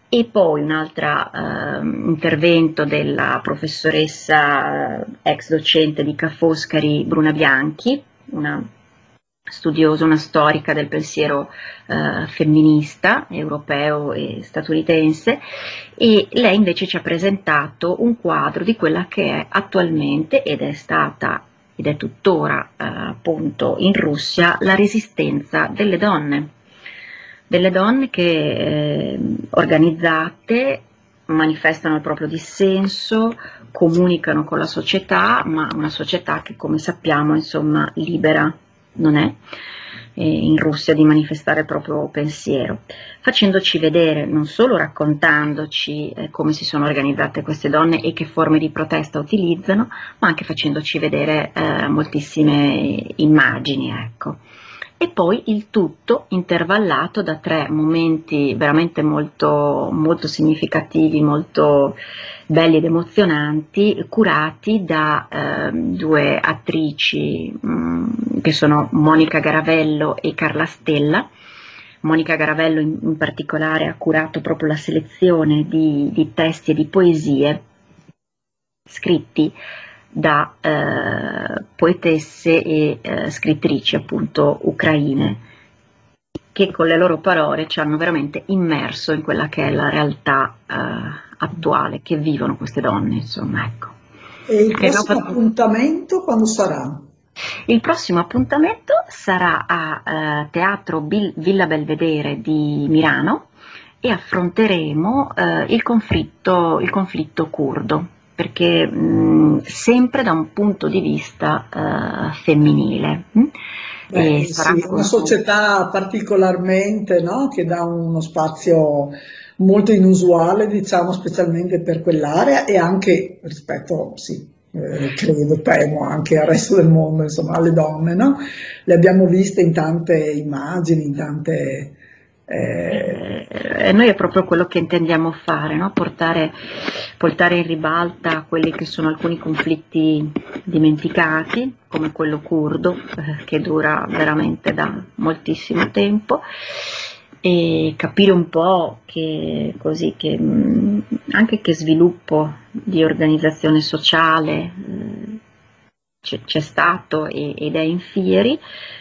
e poi un altro eh, intervento della professoressa ex docente di Ca' Foscari Bruna Bianchi una studiosa, una storica del pensiero eh, femminista europeo e statunitense. E lei invece ci ha presentato un quadro di quella che è attualmente ed è stata ed è tuttora eh, appunto in Russia la resistenza delle donne, delle donne che eh, organizzate manifestano il proprio dissenso, comunicano con la società, ma una società che come sappiamo insomma libera non è eh, in Russia di manifestare il proprio pensiero, facendoci vedere, non solo raccontandoci eh, come si sono organizzate queste donne e che forme di protesta utilizzano, ma anche facendoci vedere eh, moltissime immagini. Ecco e poi il tutto intervallato da tre momenti veramente molto, molto significativi, molto belli ed emozionanti, curati da eh, due attrici mm, che sono Monica Garavello e Carla Stella. Monica Garavello in, in particolare ha curato proprio la selezione di, di testi e di poesie scritti da eh, poetesse e eh, scrittrici appunto ucraine che con le loro parole ci hanno veramente immerso in quella che è la realtà eh, attuale che vivono queste donne, insomma, ecco. E il prossimo fatto... appuntamento quando sarà? Il prossimo appuntamento sarà a eh, Teatro Bil- Villa Belvedere di Milano e affronteremo eh, il conflitto, il conflitto curdo perché mh, sempre da un punto di vista uh, femminile. Beh, sì, una società particolarmente no? che dà uno spazio molto inusuale, diciamo, specialmente per quell'area e anche rispetto, sì, eh, credo, temo, anche al resto del mondo, insomma, alle donne, no? Le abbiamo viste in tante immagini, in tante eh, e noi è proprio quello che intendiamo fare, no? portare, portare, in ribalta quelli che sono alcuni conflitti dimenticati, come quello curdo, eh, che dura veramente da moltissimo tempo, e capire un po' che, così, che mh, anche che sviluppo di organizzazione sociale eh, c'è, stato ed è in fieri,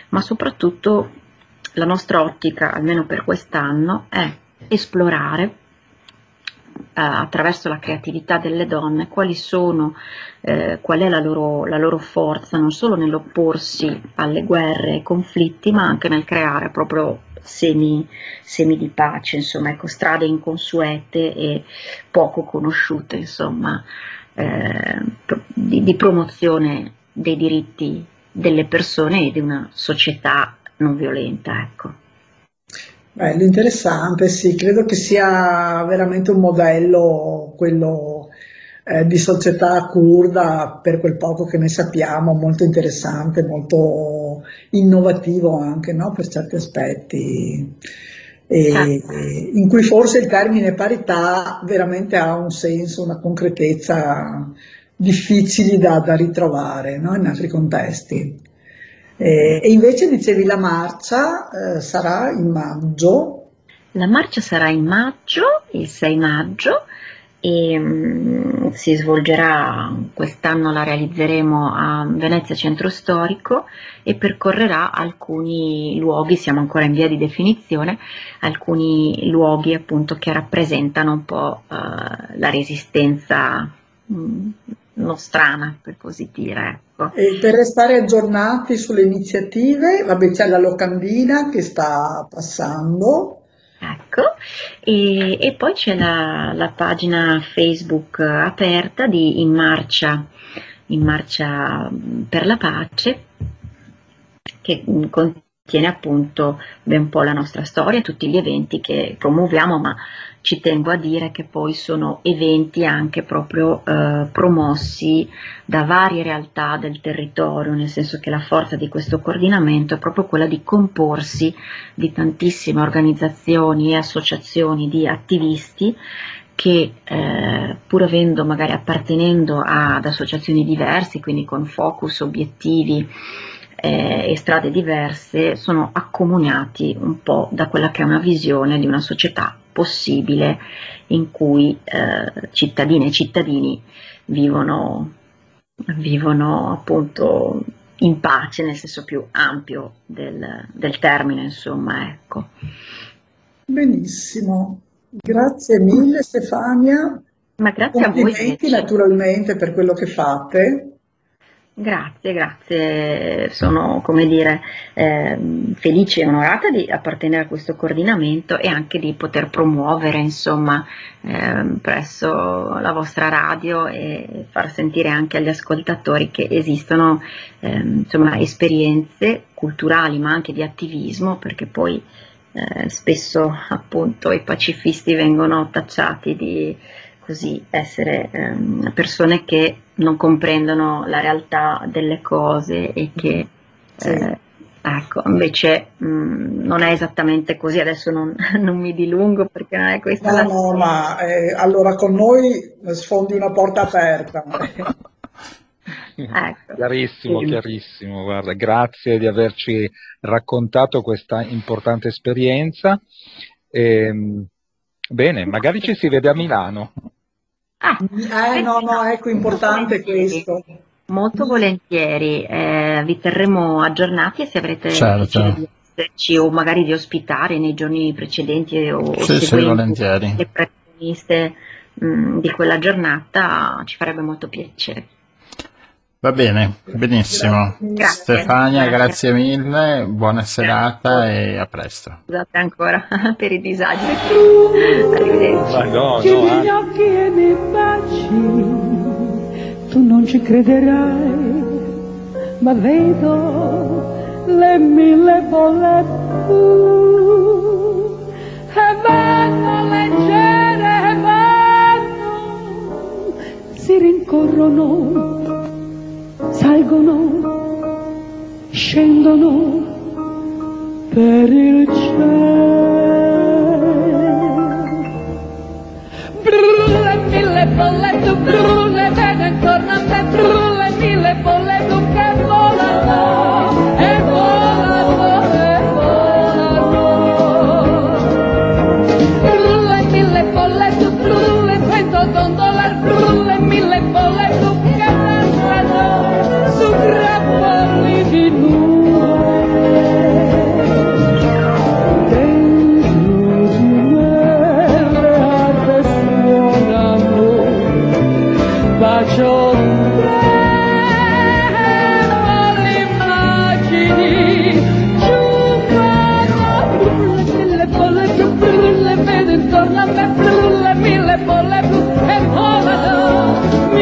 ma soprattutto la nostra ottica, almeno per quest'anno, è esplorare eh, attraverso la creatività delle donne quali sono, eh, qual è la loro, la loro, forza, non solo nell'opporsi alle guerre e ai conflitti, ma anche nel creare proprio semi, semi di pace, insomma, ecco, strade inconsuete e poco conosciute, insomma, eh, di, di promozione dei diritti delle persone e di una società non violenta, ecco. Bello, interessante, sì, credo che sia veramente un modello quello eh, di società kurda, per quel poco che ne sappiamo, molto interessante, molto innovativo anche no? per certi aspetti. E, certo. in cui forse il termine parità veramente ha un senso, una concretezza difficili da, da ritrovare no? in altri contesti. Eh, e invece dicevi la marcia eh, sarà in maggio? La marcia sarà in maggio, il 6 maggio, e mh, mm, si svolgerà, quest'anno la realizzeremo a Venezia Centro Storico e percorrerà alcuni luoghi, siamo ancora in via di definizione, alcuni luoghi appunto che rappresentano un po' uh, la resistenza mh, mm, nostrana, per così dire. Ecco. E per restare aggiornati sulle iniziative, vabbè c'è la locandina che sta passando. Ecco, e, e poi c'è la, la, pagina Facebook aperta di In Marcia, In Marcia per la Pace, che contiene appunto un po' la nostra storia, tutti gli eventi che promuoviamo, ma ci tengo a dire che poi sono eventi anche proprio eh, promossi da varie realtà del territorio, nel senso che la forza di questo coordinamento è proprio quella di comporsi di tantissime organizzazioni e associazioni di attivisti che eh, pur avendo magari appartenendo ad associazioni diverse, quindi con focus, obiettivi eh, e strade diverse, sono accomunati un po' da quella che è una visione di una società possibile in cui eh, cittadine e cittadini vivono, vivono appunto in pace nel senso più ampio del, del termine, insomma, ecco. Benissimo, grazie mille Stefania. Ma grazie a voi. Complimenti naturalmente per quello che fate. Grazie, grazie. Sono, come dire, eh, felice e onorata di appartenere a questo coordinamento e anche di poter promuovere, insomma, eh, presso la vostra radio e far sentire anche agli ascoltatori che esistono, eh, insomma, esperienze culturali ma anche di attivismo, perché poi eh, spesso appunto i pacifisti vengono tacciati di così essere ehm, persone che non comprendono la realtà delle cose e che sì. eh, ecco, invece mh, mm, non è esattamente così, adesso non, [laughs] non, mi dilungo perché non è questa no, la No, ma eh, allora con noi sfondi una porta aperta. ecco. Chiarissimo, chiarissimo, guarda, grazie di averci raccontato questa importante esperienza. E, ehm, bene, magari ci si vede a Milano. Ah, eh, no, no, ecco, importante questo. Molto volentieri, eh, vi terremo aggiornati e se avrete certo. di esserci o magari di ospitare nei giorni precedenti o sì, sì, volentieri. le protagoniste di quella giornata ci farebbe molto piacere. Va bene, benissimo. Grazie. Stefania, grazie, grazie mille, buona serata grazie. e a presto. Scusate ancora [laughs] per i disagi. Arrivederci. Ma no, no, gli occhi e mi baci, tu non ci crederai, ma vedo le mille bolle blu e vanno leggere e vanno, si rincorrono salgono, scendono per il cielo. Brulle mille bolle, brulle, vedo intorno a me, brulle mille bolle, che volano.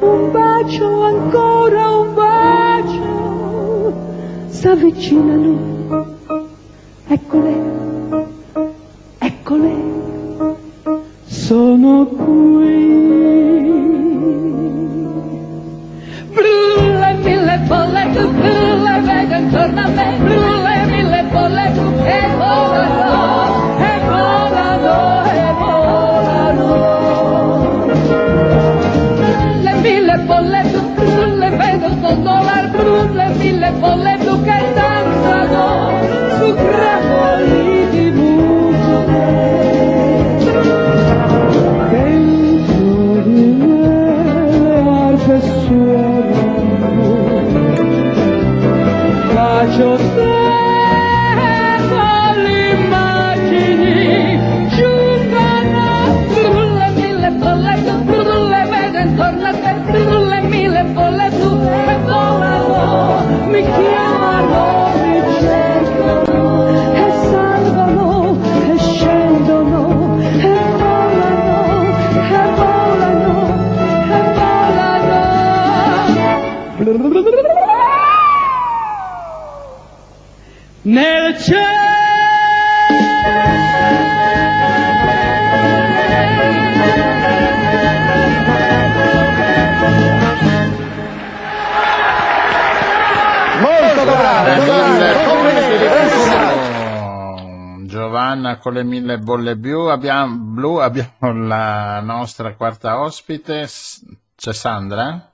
Un bacio ancora, un bacio, s'avvicinano, eccole, bolle blu, abbiamo, blu, [laughs] abbiamo la nostra quarta ospite, c'è Sandra?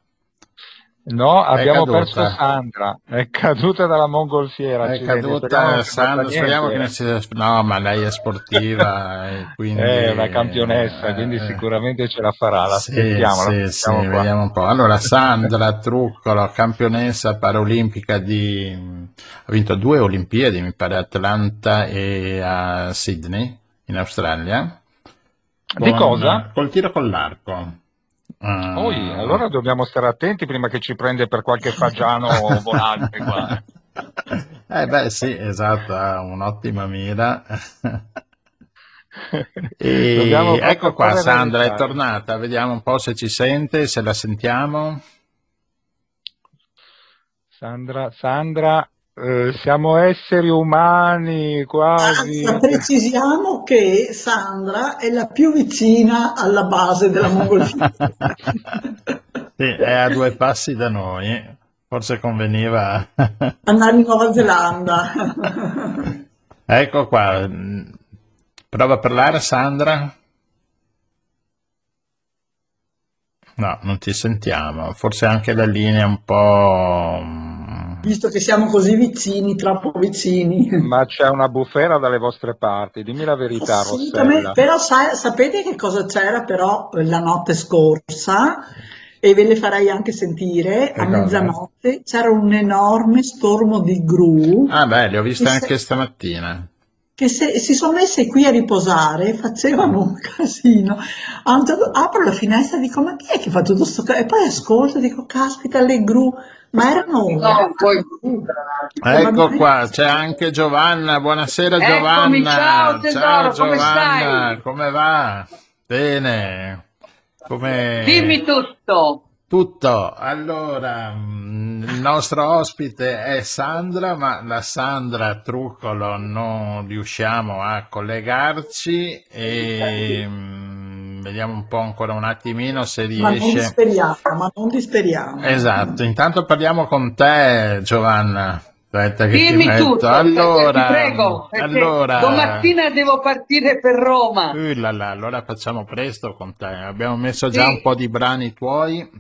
No, abbiamo perso Sandra, è caduta dalla mongolfiera. È caduta Sandra, speriamo che non sia... No, ma lei è sportiva, [laughs] quindi... È una campionessa, eh, quindi sicuramente ce la farà, la sì, Sì, sì, vediamo un po'. Allora, Sandra Truccolo, campionessa paraolimpica di... ha vinto due Olimpiadi, mi pare, a Atlanta e a Sydney, in Australia. Di con... cosa? Col tiro con l'arco. Ah. Poi, allora dobbiamo stare attenti prima che ci prende per qualche fagiano [laughs] volante qua. Eh beh sì, esatto, un'ottima mira. [laughs] e ecco qua Sandra è tornata, vediamo un po' se ci sente, se la sentiamo. Sandra, Sandra, eh, siamo esseri umani quasi. Anzi, precisiamo che Sandra è la più vicina alla base della mongolfiera. [laughs] sì, è a due passi da noi, forse conveniva [laughs] andare in Nuova Zelanda. [laughs] ecco qua, prova a parlare Sandra. No, non ti sentiamo, forse anche la linea è un po' visto che siamo così vicini, troppo vicini. Ma c'è una bufera dalle vostre parti, dimmi la verità, Rossella. Però sa- sapete che cosa c'era però la notte scorsa? E ve le farei anche sentire, a mezzanotte c'era un enorme stormo di gru. Ah beh, le ho viste anche se- stamattina che se, si sono messe qui a riposare facevano un casino. apro la finestra e dico: Ma chi è che fa tutto questo? E poi ascolto e dico: Caspita, le gru ma erano... No, poi... Ecco qua, c'è anche Giovanna, buonasera Giovanna. Eccomi, ciao tesoro, ciao, Giovanna, come, come va? Bene. Come... Dimmi tutto. Tutto, allora mm, il nostro ospite è Sandra, ma la Sandra Truccolo non riusciamo a collegarci e mm, vediamo un po' ancora un attimino se riesce. Ma non disperiamo, ma non disperiamo. Esatto, intanto parliamo con te Giovanna. Aspetta che Dimmi ti tutto, allora, ti prego, allora... domattina devo partire per Roma. Uh, là, là, allora facciamo presto con te, abbiamo messo già sì. un po' di brani tuoi.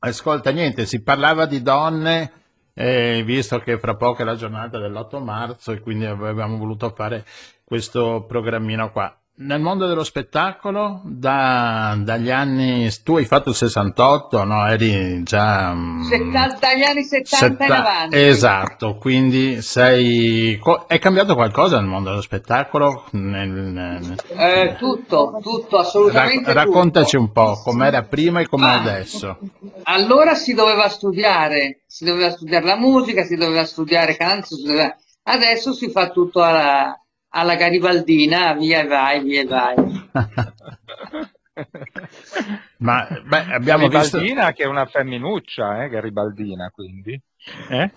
Ascolta, niente, si parlava di donne, eh, visto che fra poco è la giornata dell'8 marzo e quindi avevamo voluto fare questo programmino qua nel mondo dello spettacolo da, dagli anni tu hai fatto il 68 no? Eri già 70, mm, dagli anni 70 setta, in avanti. Esatto quindi sei è cambiato qualcosa nel mondo dello spettacolo? Nel, nel... Eh, tutto tutto assolutamente Rac- raccontaci tutto. un po' com'era prima e com'è ah, adesso. allora si doveva studiare si doveva studiare la musica si doveva studiare canzoni doveva... adesso si fa tutto alla alla garibaldina, via e vai, via e vai. [laughs] Ma beh, abbiamo Garibaldina visto... che è una femminuccia, eh, Garibaldina, quindi. Eh?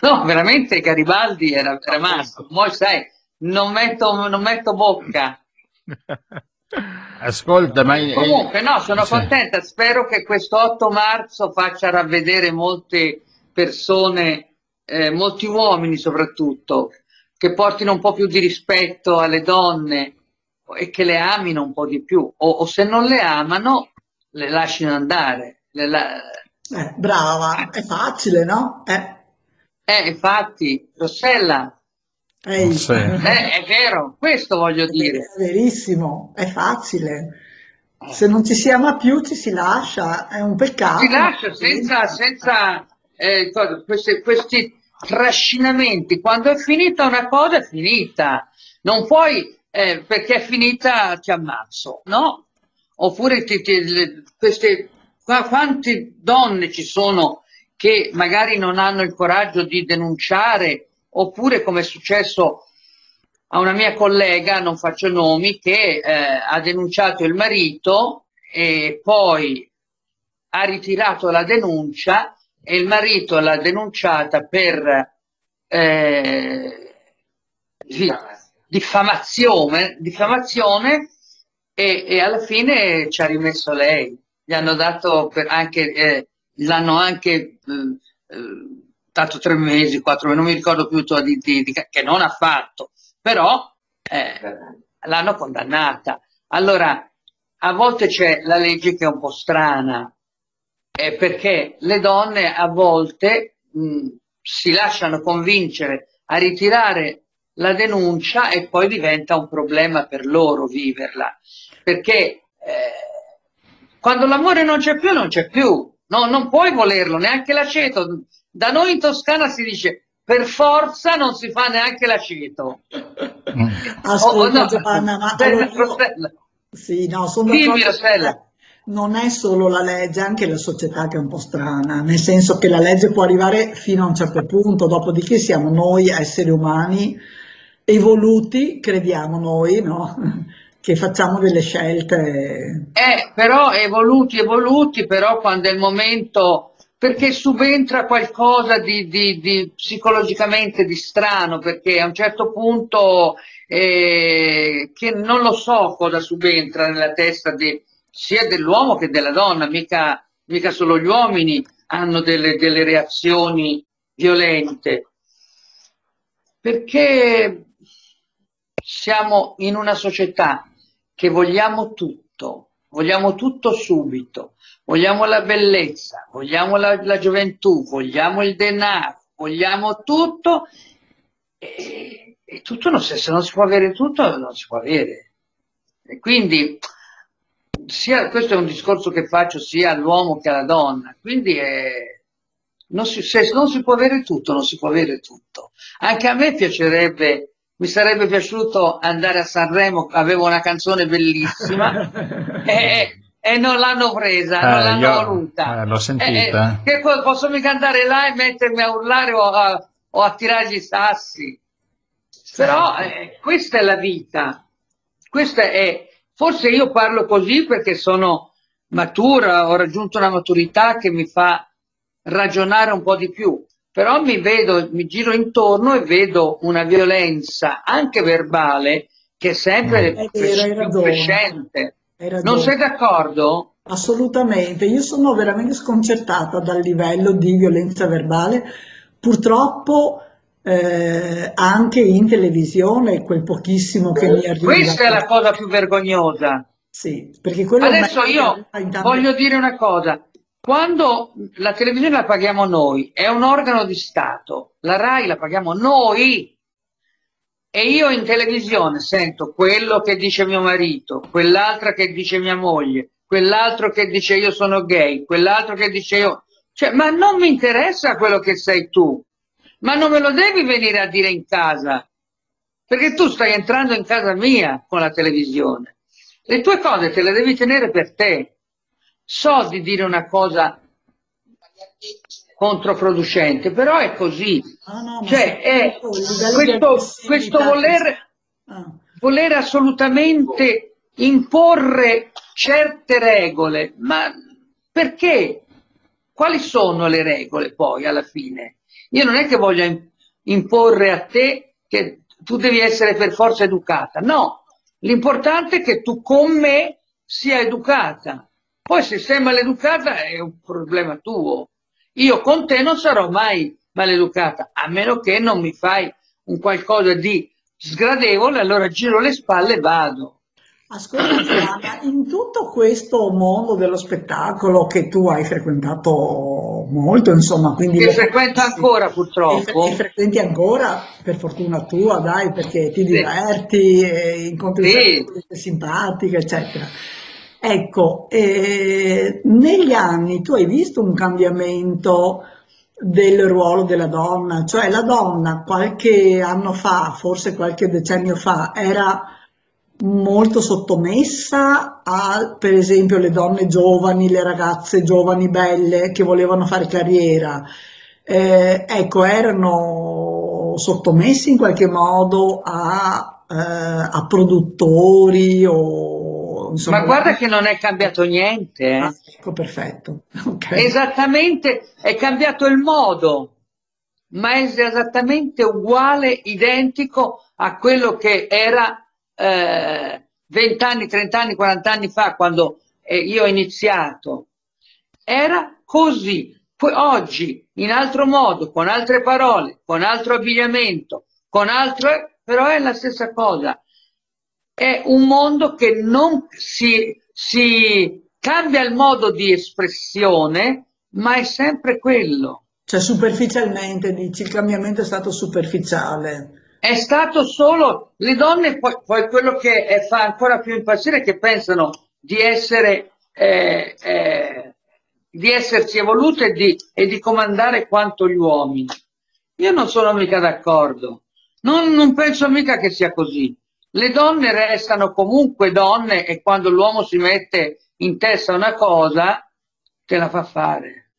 No, veramente Garibaldi era, era maschio. Poi sai, non metto, non metto bocca. [laughs] Ascolta, ma... Comunque, no, sono sì. contenta. Spero che questo 8 marzo faccia ravvedere molte persone, eh, molti uomini soprattutto, che portino un po' più di rispetto alle donne e che le amino un po' di più, o, o se non le amano, le lasciano andare. Le la... eh, brava, è facile, no? Eh, eh infatti, Rossella. Ehi. Eh, è vero, questo voglio dire. È verissimo, è facile. Se non ci si ama più, ci si lascia, è un peccato. Si lascia senza, senza eh, questi, questi trascinamenti. Quando è finita una cosa, è finita. Non puoi, eh, perché è finita, ti ammazzo, no? Oppure ti, ti, le, queste, quante donne ci sono che magari non hanno il coraggio di denunciare, oppure come è successo a una mia collega, non faccio nomi, che eh, ha denunciato il marito e poi ha ritirato la denuncia e il marito l'ha denunciata per eh, diffamazione, diffamazione e, e, alla fine ci ha rimesso lei. Gli hanno dato anche, eh, l'hanno anche eh, dato tre mesi, quattro mesi, non mi ricordo più di, di, di, che non ha fatto, però eh, l'hanno condannata. Allora, a volte c'è la legge che è un po' strana, eh, perché le donne a volte mh, si lasciano convincere a ritirare la denuncia e poi diventa un problema per loro viverla, perché eh, quando l'amore non c'è più, non c'è più, no, non puoi volerlo, neanche l'aceto. Da noi in Toscana si dice per forza non si fa neanche l'aceto. [laughs] Ascolta oh, no, Giovanna, ma allora io... Sì, no, sono Dimmi, Rossella non è solo la legge, anche la società che è un po' strana, nel senso che la legge può arrivare fino a un certo punto, dopodiché siamo noi esseri umani evoluti, crediamo noi, no? [laughs] che facciamo delle scelte. Eh, però evoluti, evoluti, però quando è il momento, perché subentra qualcosa di, di, di psicologicamente di strano, perché a un certo punto, eh, che non lo so cosa subentra nella testa di sia dell'uomo che della donna, mica, mica solo gli uomini hanno delle, delle reazioni violente, perché siamo in una società che vogliamo tutto, vogliamo tutto subito, vogliamo la bellezza, vogliamo la, la gioventù, vogliamo il denaro, vogliamo tutto e, e tutto non, se non si può avere tutto non si può avere. E quindi sia, questo è un discorso che faccio sia all'uomo che alla donna, quindi è, non si, se non si può avere tutto, non si può avere tutto. Anche a me piacerebbe, mi sarebbe piaciuto andare a Sanremo, avevo una canzone bellissima [laughs] e, e, non l'hanno presa, eh, non l'hanno io, voluta. Eh, l'ho sentita. Eh, che posso mica andare là e mettermi a urlare o a, o a tirare i sassi. Però eh, questa è la vita, questa è, Forse io parlo così perché sono matura, ho raggiunto una maturità che mi fa ragionare un po' di più, però mi vedo, mi giro intorno e vedo una violenza anche verbale che è sempre mm. è vero, crescente. Non sei d'accordo? Assolutamente, io sono veramente sconcertata dal livello di violenza verbale. Purtroppo eh, anche in televisione, quel pochissimo che mi arriva. Questa è la cosa più vergognosa. Sì, perché quello Adesso io voglio dire una cosa. Quando la televisione la paghiamo noi, è un organo di Stato, la RAI la paghiamo noi, e io in televisione sento quello che dice mio marito, quell'altra che dice mia moglie, quell'altro che dice io sono gay, quell'altro che dice io... Cioè, ma non mi interessa quello che sei tu, ma non me lo devi venire a dire in casa, perché tu stai entrando in casa mia con la televisione. Le tue cose te le devi tenere per te. So di dire una cosa controproducente, però è così. Ah, no, cioè, è questo, questo voler, ah. voler assolutamente imporre certe regole, ma perché? Quali sono le regole poi alla fine? Io non è che voglio imporre a te che tu devi essere per forza educata, no, l'importante è che tu con me sia educata. Poi se sei maleducata è un problema tuo. Io con te non sarò mai maleducata, a meno che non mi fai un qualcosa di sgradevole, allora giro le spalle e vado. Ascolta Gianna, in tutto questo mondo dello spettacolo che tu hai frequentato molto, insomma, quindi... Che frequento ancora purtroppo. E, frequenti ancora, per fortuna tua, dai, perché ti diverti, sì. incontri sì. gente simpatica, eccetera. Ecco, eh, negli anni tu hai visto un cambiamento del ruolo della donna, cioè la donna qualche anno fa, forse qualche decennio fa, era molto sottomessa a, per esempio, le donne giovani, le ragazze giovani belle che volevano fare carriera. Eh, ecco, erano sottomessi in qualche modo a, eh, a produttori o insomma, Ma guarda che non è cambiato niente. Eh. Ah, ecco, perfetto. [laughs] Okay. Esattamente, è cambiato il modo, ma è esattamente uguale, identico a quello che era eh, 20 anni, 30 anni, 40 anni fa, quando eh, io ho iniziato, era così. Poi oggi, in altro modo, con altre parole, con altro abbigliamento, con altro, però è la stessa cosa. è un mondo che non si, si cambia il modo di espressione, ma è sempre quello. Cioè superficialmente dici, il cambiamento è stato superficiale. È stato solo le donne, poi, poi quello che è, fa ancora più impazzire è che pensano di essere eh, eh, di essersi evolute e di, e di, comandare quanto gli uomini. Io non sono mica d'accordo, non, non penso mica che sia così. Le donne restano comunque donne e quando l'uomo si mette in testa una cosa, te la fa fare.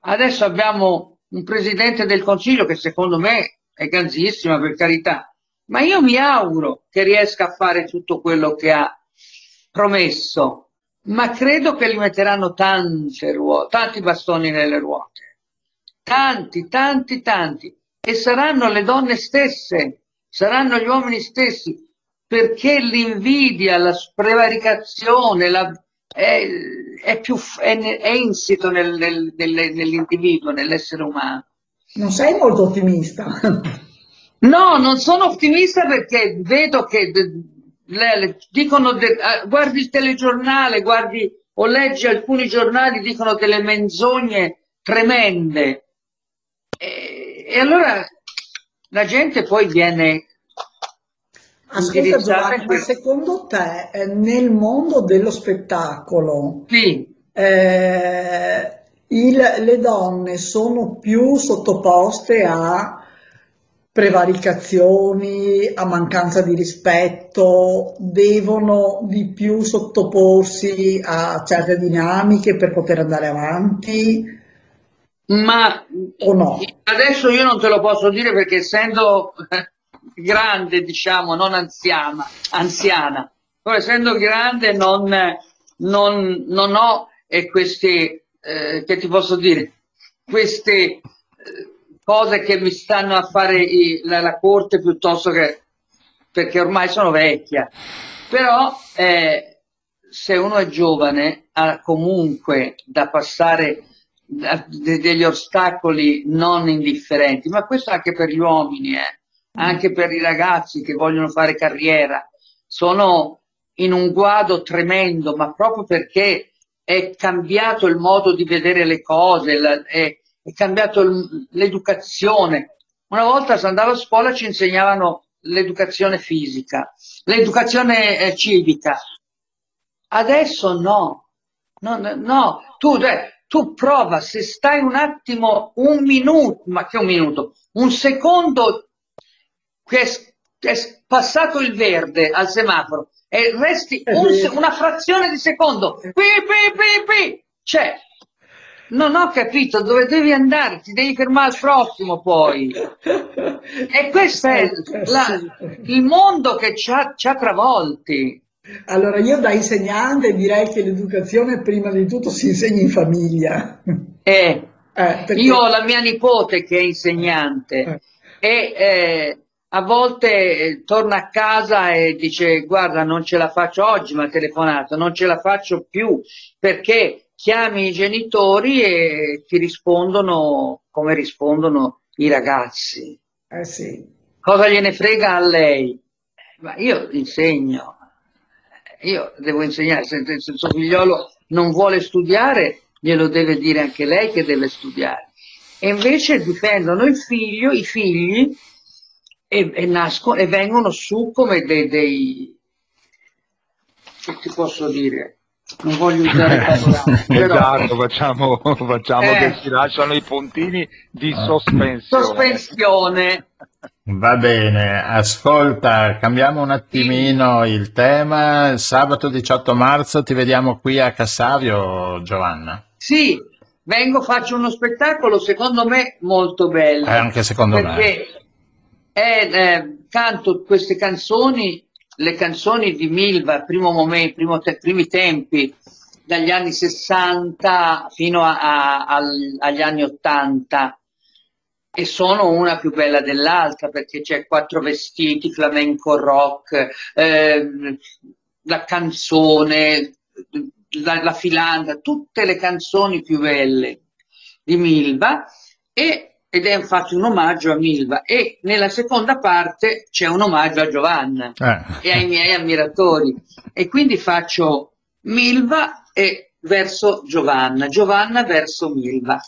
Adesso abbiamo un presidente del Consiglio che secondo me è ganzissima, per carità, ma io mi auguro che riesca a fare tutto quello che ha promesso, ma credo che gli metteranno tante ruote, tanti bastoni nelle ruote, tanti, tanti, tanti, e saranno le donne stesse, saranno gli uomini stessi, perché l'invidia, la prevaricazione, la, è, è, più, è, è insito nel, nel, nell'individuo, nell'essere umano. Non sei molto ottimista. [laughs] No, non sono ottimista perché vedo che le, dicono, de, uh, guardi il telegiornale, guardi o leggi alcuni giornali, dicono delle menzogne tremende. E, e allora la gente poi viene Ascolta Giovanni, ma secondo te eh, nel mondo dello spettacolo sì. eh, il, le donne sono più sottoposte a prevaricazioni, a mancanza di rispetto, devono di più sottoporsi a certe dinamiche per poter andare avanti? Ma o no? adesso io non te lo posso dire perché essendo [laughs] grande, diciamo, non anziana, anziana. Poi essendo grande non, non, non ho e queste, eh, che ti posso dire, queste eh, cose che mi stanno a fare i, la, la, corte piuttosto che, perché ormai sono vecchia. Però eh, se uno è giovane ha comunque da passare degli ostacoli non indifferenti, ma questo anche per gli uomini, eh anche per i ragazzi che vogliono fare carriera, sono in un guado tremendo, ma proprio perché è cambiato il modo di vedere le cose, è, è cambiato l'educazione. Una volta se andavo a scuola ci insegnavano l'educazione fisica, l'educazione eh, civica. Adesso no, no, no. Tu, eh, tu prova, se stai un attimo, un minuto, ma che un minuto, un secondo che è, è passato il verde al semaforo e resti un, una frazione di secondo, qui, qui, qui, cioè, non ho capito dove devi andare, ti devi fermare al prossimo poi. [laughs] E questo è la, il mondo che ci ha, ci ha travolti. Allora io da insegnante direi che l'educazione prima di tutto si insegna in famiglia. Eh, eh, perché... Io ho la mia nipote che è insegnante eh. e eh, a volte eh, torna a casa e dice guarda non ce la faccio oggi, mi ha telefonato, non ce la faccio più perché chiami i genitori e ti rispondono come rispondono i ragazzi. Eh sì. Cosa gliene frega a lei? Ma io insegno, io devo insegnare, se, se il suo figliolo non vuole studiare, glielo deve dire anche lei che deve studiare. E invece difendono il figlio, i figli e, e, nascono, e vengono su come dei, dei che ti posso dire non voglio usare parole [laughs] però... esatto facciamo, facciamo eh, che si lasciano i puntini di sospensione sospensione Va bene, ascolta, cambiamo un attimino il tema. Sabato 18 marzo ti vediamo qui a Cassavio, Giovanna. Sì, vengo, faccio uno spettacolo secondo me molto bello. Eh, anche secondo perché me e eh, canto queste canzoni, le canzoni di Milva, primo momento, primo te, primi tempi, dagli anni 60 fino a, a, al, agli anni 80 e sono una più bella dell'altra perché c'è quattro vestiti, flamenco rock, eh, la canzone, la, la filanda, tutte le canzoni più belle di Milva. E ed è infatti un omaggio a Milva e nella seconda parte c'è un omaggio a Giovanna Eh. e ai miei ammiratori e quindi faccio Milva e verso Giovanna, Giovanna verso Milva.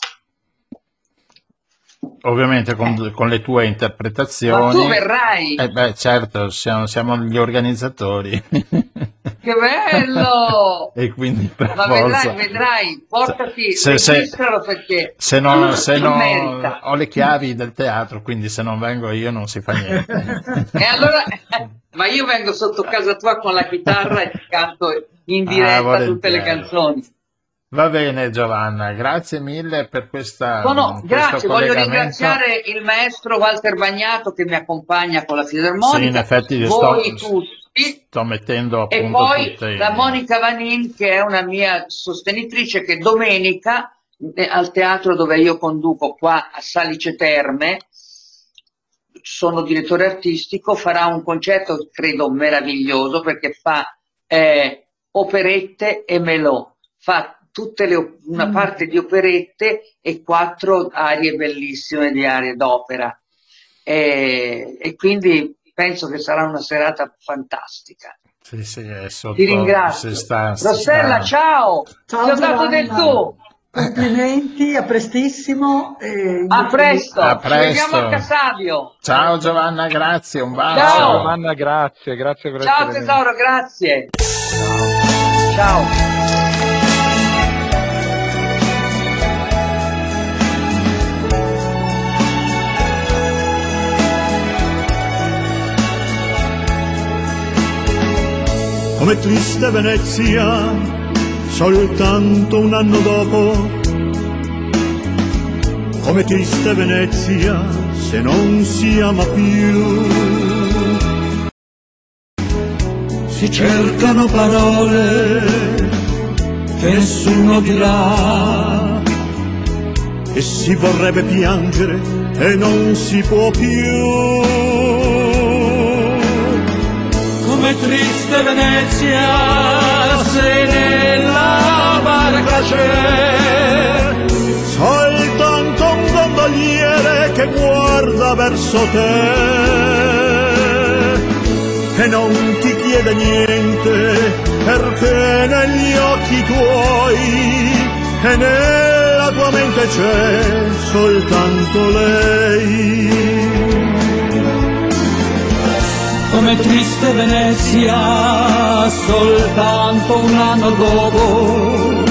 Ovviamente con, con le tue interpretazioni. Ma tu verrai, Eh beh, certo, siamo, siamo gli organizzatori. che bello! [laughs] e quindi per Ma forza. vedrai, vedrai, portati, Se- perché Se non, se non- merita. ho le chiavi del teatro, quindi se non vengo io non si fa niente. [laughs] E allora, [laughs] ma io vengo sotto casa tua con la chitarra e ti canto in Ah, diretta volentieri. tutte le canzoni. Va bene Giovanna, grazie mille per questa No, no, grazie, voglio ringraziare il maestro Walter Bagnato che mi accompagna con la filarmonica, Sì, in effetti sto, voi tutti, sto mettendo e appunto poi tutte la Monica Vanin che è una mia sostenitrice che domenica eh, al teatro dove io conduco qua a Salice Terme, sono direttore artistico, farà un concerto credo meraviglioso perché fa eh, operette e melò, fa le, una Mm. parte di operette e quattro arie bellissime di arie d'opera. E, e quindi penso che sarà una serata fantastica. Sì, sì, è sotto, Ti ringrazio. sta- Rossella, sta- ciao! Ciao, Ti ho dato del tu! Complimenti, a prestissimo. e- A presto! A Ci vediamo presto. a Casavio! Ciao Giovanna, grazie, un bacio. Ciao. Giovanna, grazie, grazie per Ciao essere tesoro, grazie! Ciao! Come triste Venezia, soltanto un anno dopo. Come triste Venezia, se non si ama più. Si cercano parole che nessuno dirà, e si vorrebbe piangere e non si può più come triste Venezia se nella barca c'è. Soltanto un gondoliere che guarda verso te e non ti chiede niente perché negli occhi tuoi e nella tua mente c'è soltanto lei come triste Venezia soltanto un anno dopo.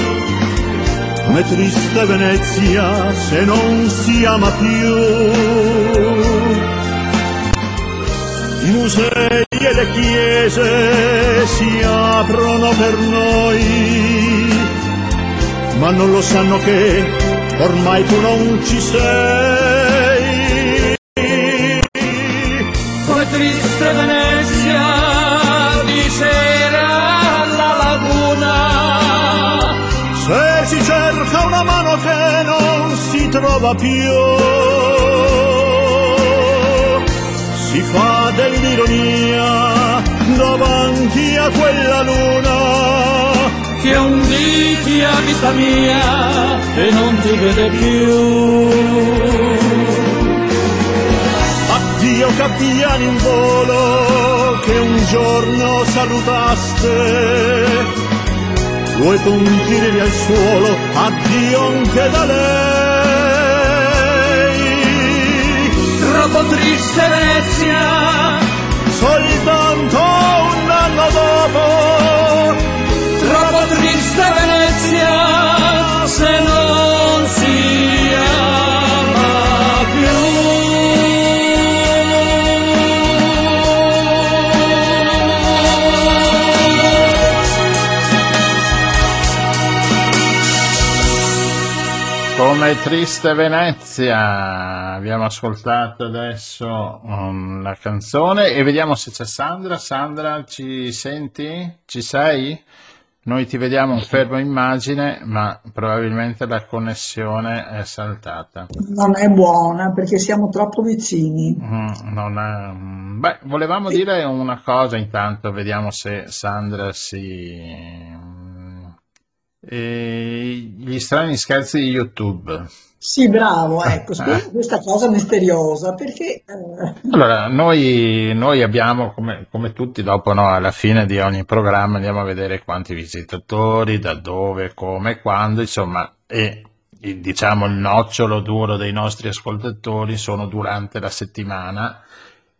Come triste Venezia se non si ama più. I musei e le chiese si aprono per noi, ma non lo sanno che ormai tu non ci sei. Trova più. Si fa dell'ironia davanti a quella luna Che un dì ti ha vista mia e non ti vede più. Addio cappiani in volo che un giorno salutaste, due puntini al suolo, addio anche da lei. Triste Venezia, soltanto un anno dopo, troppo triste Venezia, se non si ama Come triste Venezia, abbiamo ascoltato adesso um, la canzone e vediamo se c'è Sandra. Sandra, ci senti? Ci sei? Noi ti vediamo in fermo immagine, ma probabilmente la connessione è saltata. Non è buona perché siamo troppo vicini. Mm, non è- mm, Beh, volevamo dire una cosa intanto, vediamo se Sandra si... mm, e gli strani scherzi di YouTube. Sì, bravo, ecco, spiega questa cosa misteriosa, perché... eh, Allora, noi, noi abbiamo, come, come tutti, dopo, no, alla fine di ogni programma andiamo a vedere quanti visitatori, da dove, come, quando, insomma, e il- diciamo il nocciolo duro dei nostri ascoltatori sono durante la settimana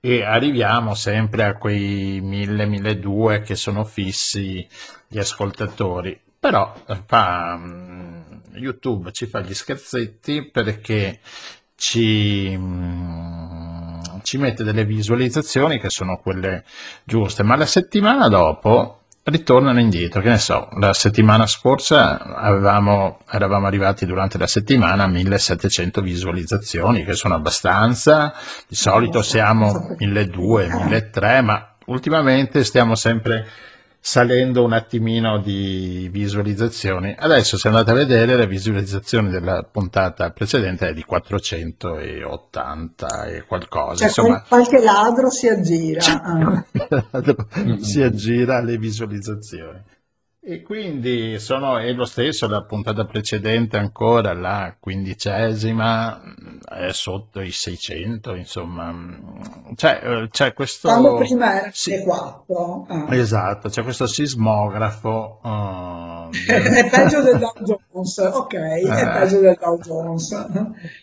e arriviamo sempre a quei 1000-1200 che sono fissi gli ascoltatori. Però eh, fa, mm, YouTube ci fa gli scherzetti perché ci, mm, ci mette delle visualizzazioni che sono quelle giuste, ma la settimana dopo ritornano indietro. Che ne so, la settimana scorsa avevamo, eravamo arrivati durante la settimana a 1700 visualizzazioni, che sono abbastanza. Di solito siamo 1200, 1300, ma ultimamente stiamo sempre salendo un attimino di visualizzazioni. Adesso se andate a vedere le visualizzazioni della puntata precedente è di 480 e qualcosa. Cioè, Insomma, qual- qualche ladro si aggira. ah. [laughs] si aggira le visualizzazioni. E quindi sono, è lo stesso, la puntata precedente ancora, la quindicesima, è sotto i 600, insomma. C'è, eh, c'è questo... Quando prima era sì, 4. esatto, c'è questo sismografo eh, del- [laughs] È peggio del Dow Jones, ok, è Eh. peggio del Dow Jones.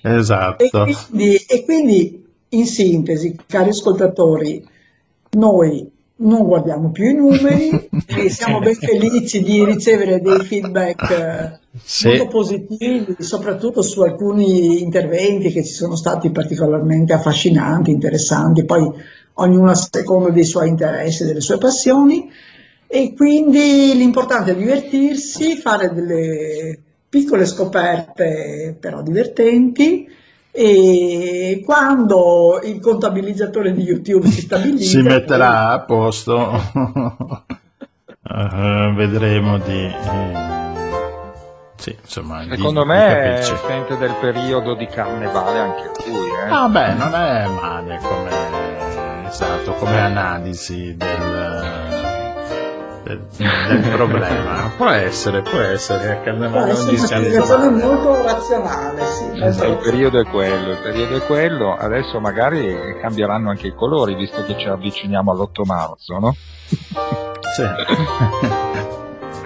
E Esatto. quindi, e quindi, in sintesi, cari ascoltatori, noi non guardiamo più i numeri [laughs] e siamo ben felici di ricevere dei feedback eh, Sì. molto positivi, soprattutto su alcuni interventi che ci sono stati particolarmente affascinanti, interessanti, poi ognuno a seconda dei suoi interessi, delle sue passioni. E quindi l'importante è divertirsi, fare delle piccole scoperte però divertenti e quando il contabilizzatore di YouTube si stabilizza si metterà a posto, [laughs] eh, vedremo di... eh, sì, insomma, di- Secondo di me capirci. sente del periodo di carnevale anche lui. Eh? Ah beh, non è male come, esatto, come analisi del, del, del problema. Può essere, può essere, a può essere una spiegazione molto razionale, sì, molto Il razionale. periodo è quello, il periodo è quello, adesso magari cambieranno anche i colori visto che ci avviciniamo all'8 marzo, no? Sì.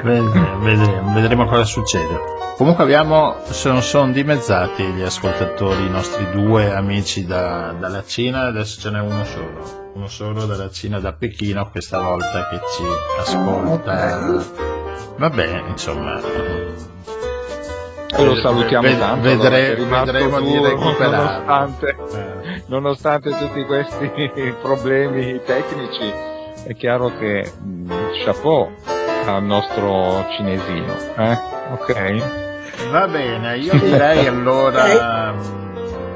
Vedremo, vedremo, vedremo cosa succede. Comunque abbiamo, sono, sono dimezzati gli ascoltatori, i nostri due amici da- dalla Cina, adesso ce n'è uno solo, uno solo dalla Cina, da Pechino, questa volta che ci ascolta. Vabbè, insomma, E lo salutiamo ved- tanto. vedre- vedremo di duro, recuperare. Nonostante, Eh. nonostante tutti questi [laughs] problemi tecnici, è chiaro che mh, chapeau al nostro cinesino. Eh? Ok? Va bene, io direi [laughs] allora...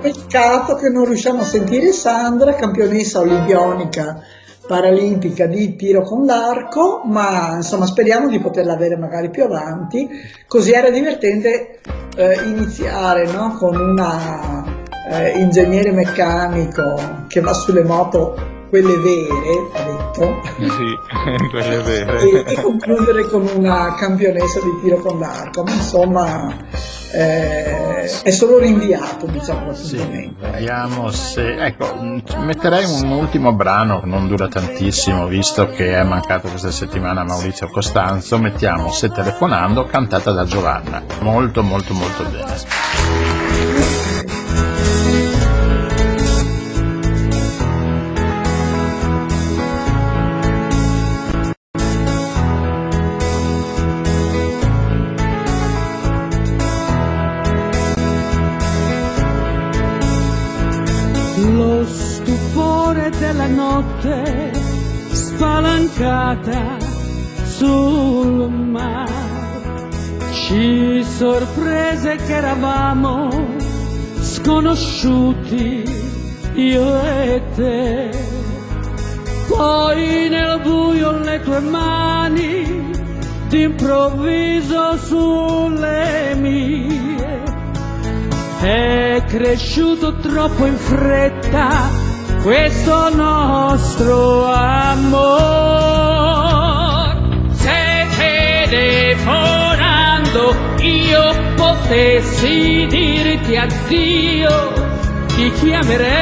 Peccato che non riusciamo a sentire Sandra, campionessa olimpionica paralimpica di tiro con l'arco, ma insomma speriamo di poterla avere magari più avanti, così era divertente eh, iniziare no, con una eh, ingegnere meccanico che va sulle moto, quelle vere, ha detto, Sì, [laughs] quelle e, vere. e concludere con una campionessa di tiro con l'arco, ma insomma eh, è solo rinviato diciamo Sì, vediamo se... Ecco, metterei un ultimo brano, non dura tantissimo, visto che è mancato questa settimana Maurizio Costanzo, mettiamo Se telefonando, cantata da Giovanna. Molto, molto, molto bene. Notte spalancata sul mare ci sorprese che eravamo sconosciuti io e te. Poi nel buio le tue mani d'improvviso sulle mie è cresciuto troppo in fretta questo nostro amor. Se telefonando io potessi dirti addio, ti chiamerei.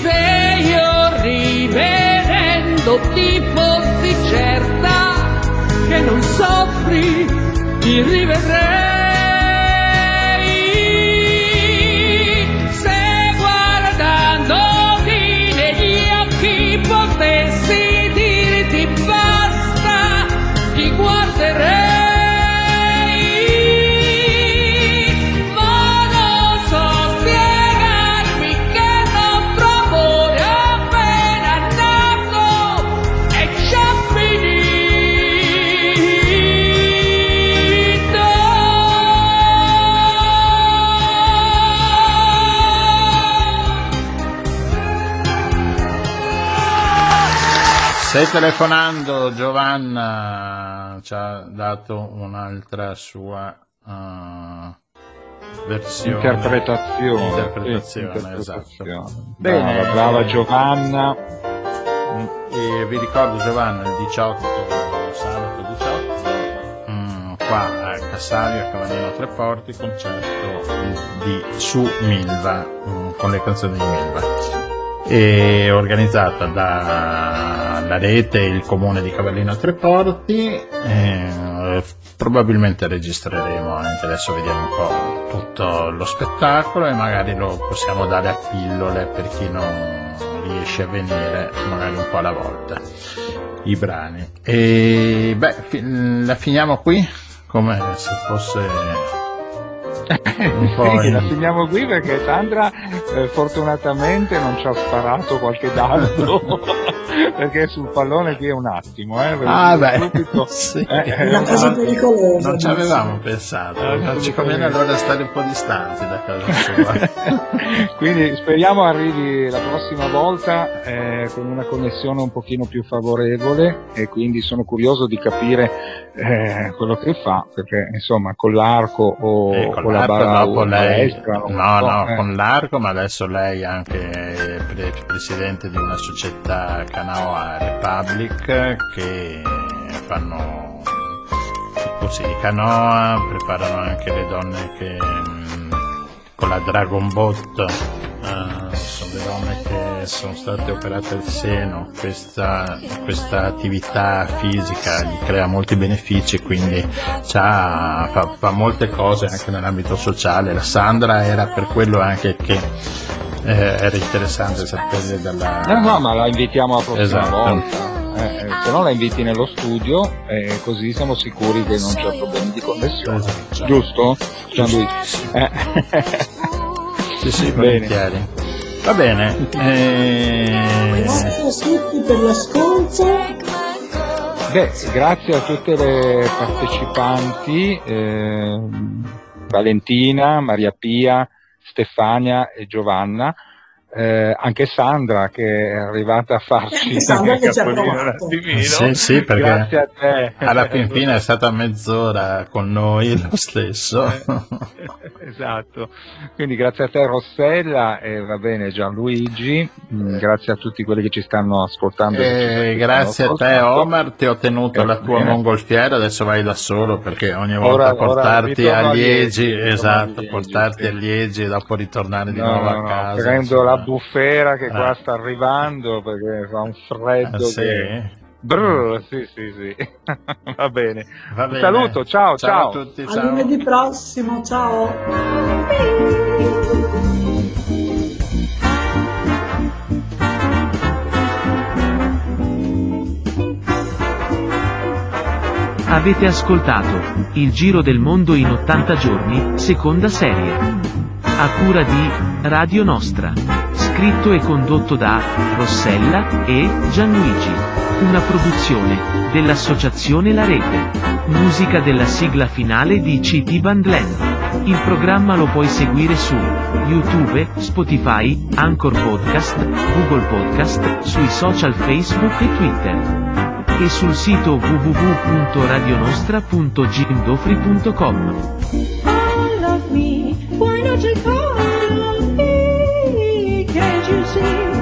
Se io rivedendo ti fossi certa che non soffri, ti rivedrei. Stai telefonando, Giovanna ci ha dato un'altra sua eh, versione. Interpretazione. Interpretazione, Sì, esatto. interpretazione. Brava, brava Giovanna. E vi ricordo Giovanna il 18, sabato 18, mm, qua a Cassavio, a Cavallino Tre Porti, concerto di su Milva, mm, con le canzoni di Milva. È organizzata dalla rete il comune di Cavallino Tre Porti. eh, probabilmente registreremo anche adesso vediamo un po' tutto lo spettacolo e magari lo possiamo dare a pillole per chi non riesce a venire magari un po' alla volta i brani e beh la finiamo qui come se fosse Sì, la finiamo qui perché Sandra eh, fortunatamente non ci ha sparato qualche dardo [laughs] perché sul pallone qui è un attimo eh, Ah, beh, subito. [laughs] sì. Eh, è Una cosa un- pericolosa. non ci avevamo pensato Eh, ci conviene allora stare un po' distanti da casa sua [laughs] Quindi speriamo arrivi la prossima volta eh, con una connessione un pochino più favorevole e quindi sono curioso di capire eh, quello che fa perché insomma con l'arco o E con con la l'arco bara dopo lei, non no, so, no, eh. con l'arco, ma adesso lei è anche pre- presidente di una società Canoa Republic che fanno corsi di canoa, preparano anche le donne che mm, con la Dragon Boat eh, sono le donne che sono state operate al seno, questa, questa attività fisica gli crea molti benefici, quindi fa, fa molte cose anche nell'ambito sociale. La Sandra era per quello anche che eh, era interessante sapere dalla... No, no, ma la invitiamo la prossima Esatto. volta. Eh, eh, se no la inviti nello studio e così siamo sicuri che non c'è problemi di connessione. Esatto. Giusto? Gianluigi? Eh. Sì, sì, Bene. volentieri. Va bene. eh, Grazie a tutti per l'ascolto. Beh, grazie a tutte le partecipanti, ehm, Valentina, Maria Pia, Stefania e Giovanna, eh, anche Sandra che è arrivata a farci Sandra che ci ha provato. Sì, sì, perché Grazie a te. alla fin fine è stata mezz'ora con noi lo stesso. [laughs] esatto, quindi grazie a te Rossella e va bene Gianluigi, mm, grazie a tutti quelli che ci stanno ascoltando. e ci Eh, stanno grazie a te. Omar, ti ho tenuto Eh, la tua bene. mongolfiera, adesso vai da solo perché ogni volta Ora- ora portarti ritorno a a Liegi, Liegi, ritorno a esatto, Liegi, portarti sì. a Liegi e dopo ritornare di No, nuovo no, a casa. prendo la bufera che qua Eh. sta arrivando perché fa un freddo Ah, sì? che... Brr, sì, sì, sì. [laughs] Va bene. Va Un bene. saluto, ciao, ciao. a tutti, A ciao. lunedì prossimo, ciao. Avete ascoltato Il Giro del Mondo in 80 giorni, seconda serie. A cura di Radio Nostra. Scritto e condotto da Rossella e Gianluigi. Una produzione dell'associazione La Rete. Musica della sigla finale di CT Bandland. Il programma lo puoi seguire su YouTube, Spotify, Anchor Podcast, Google Podcast, sui social Facebook e Twitter e sul sito www.radionostra.gindofri.com. you see?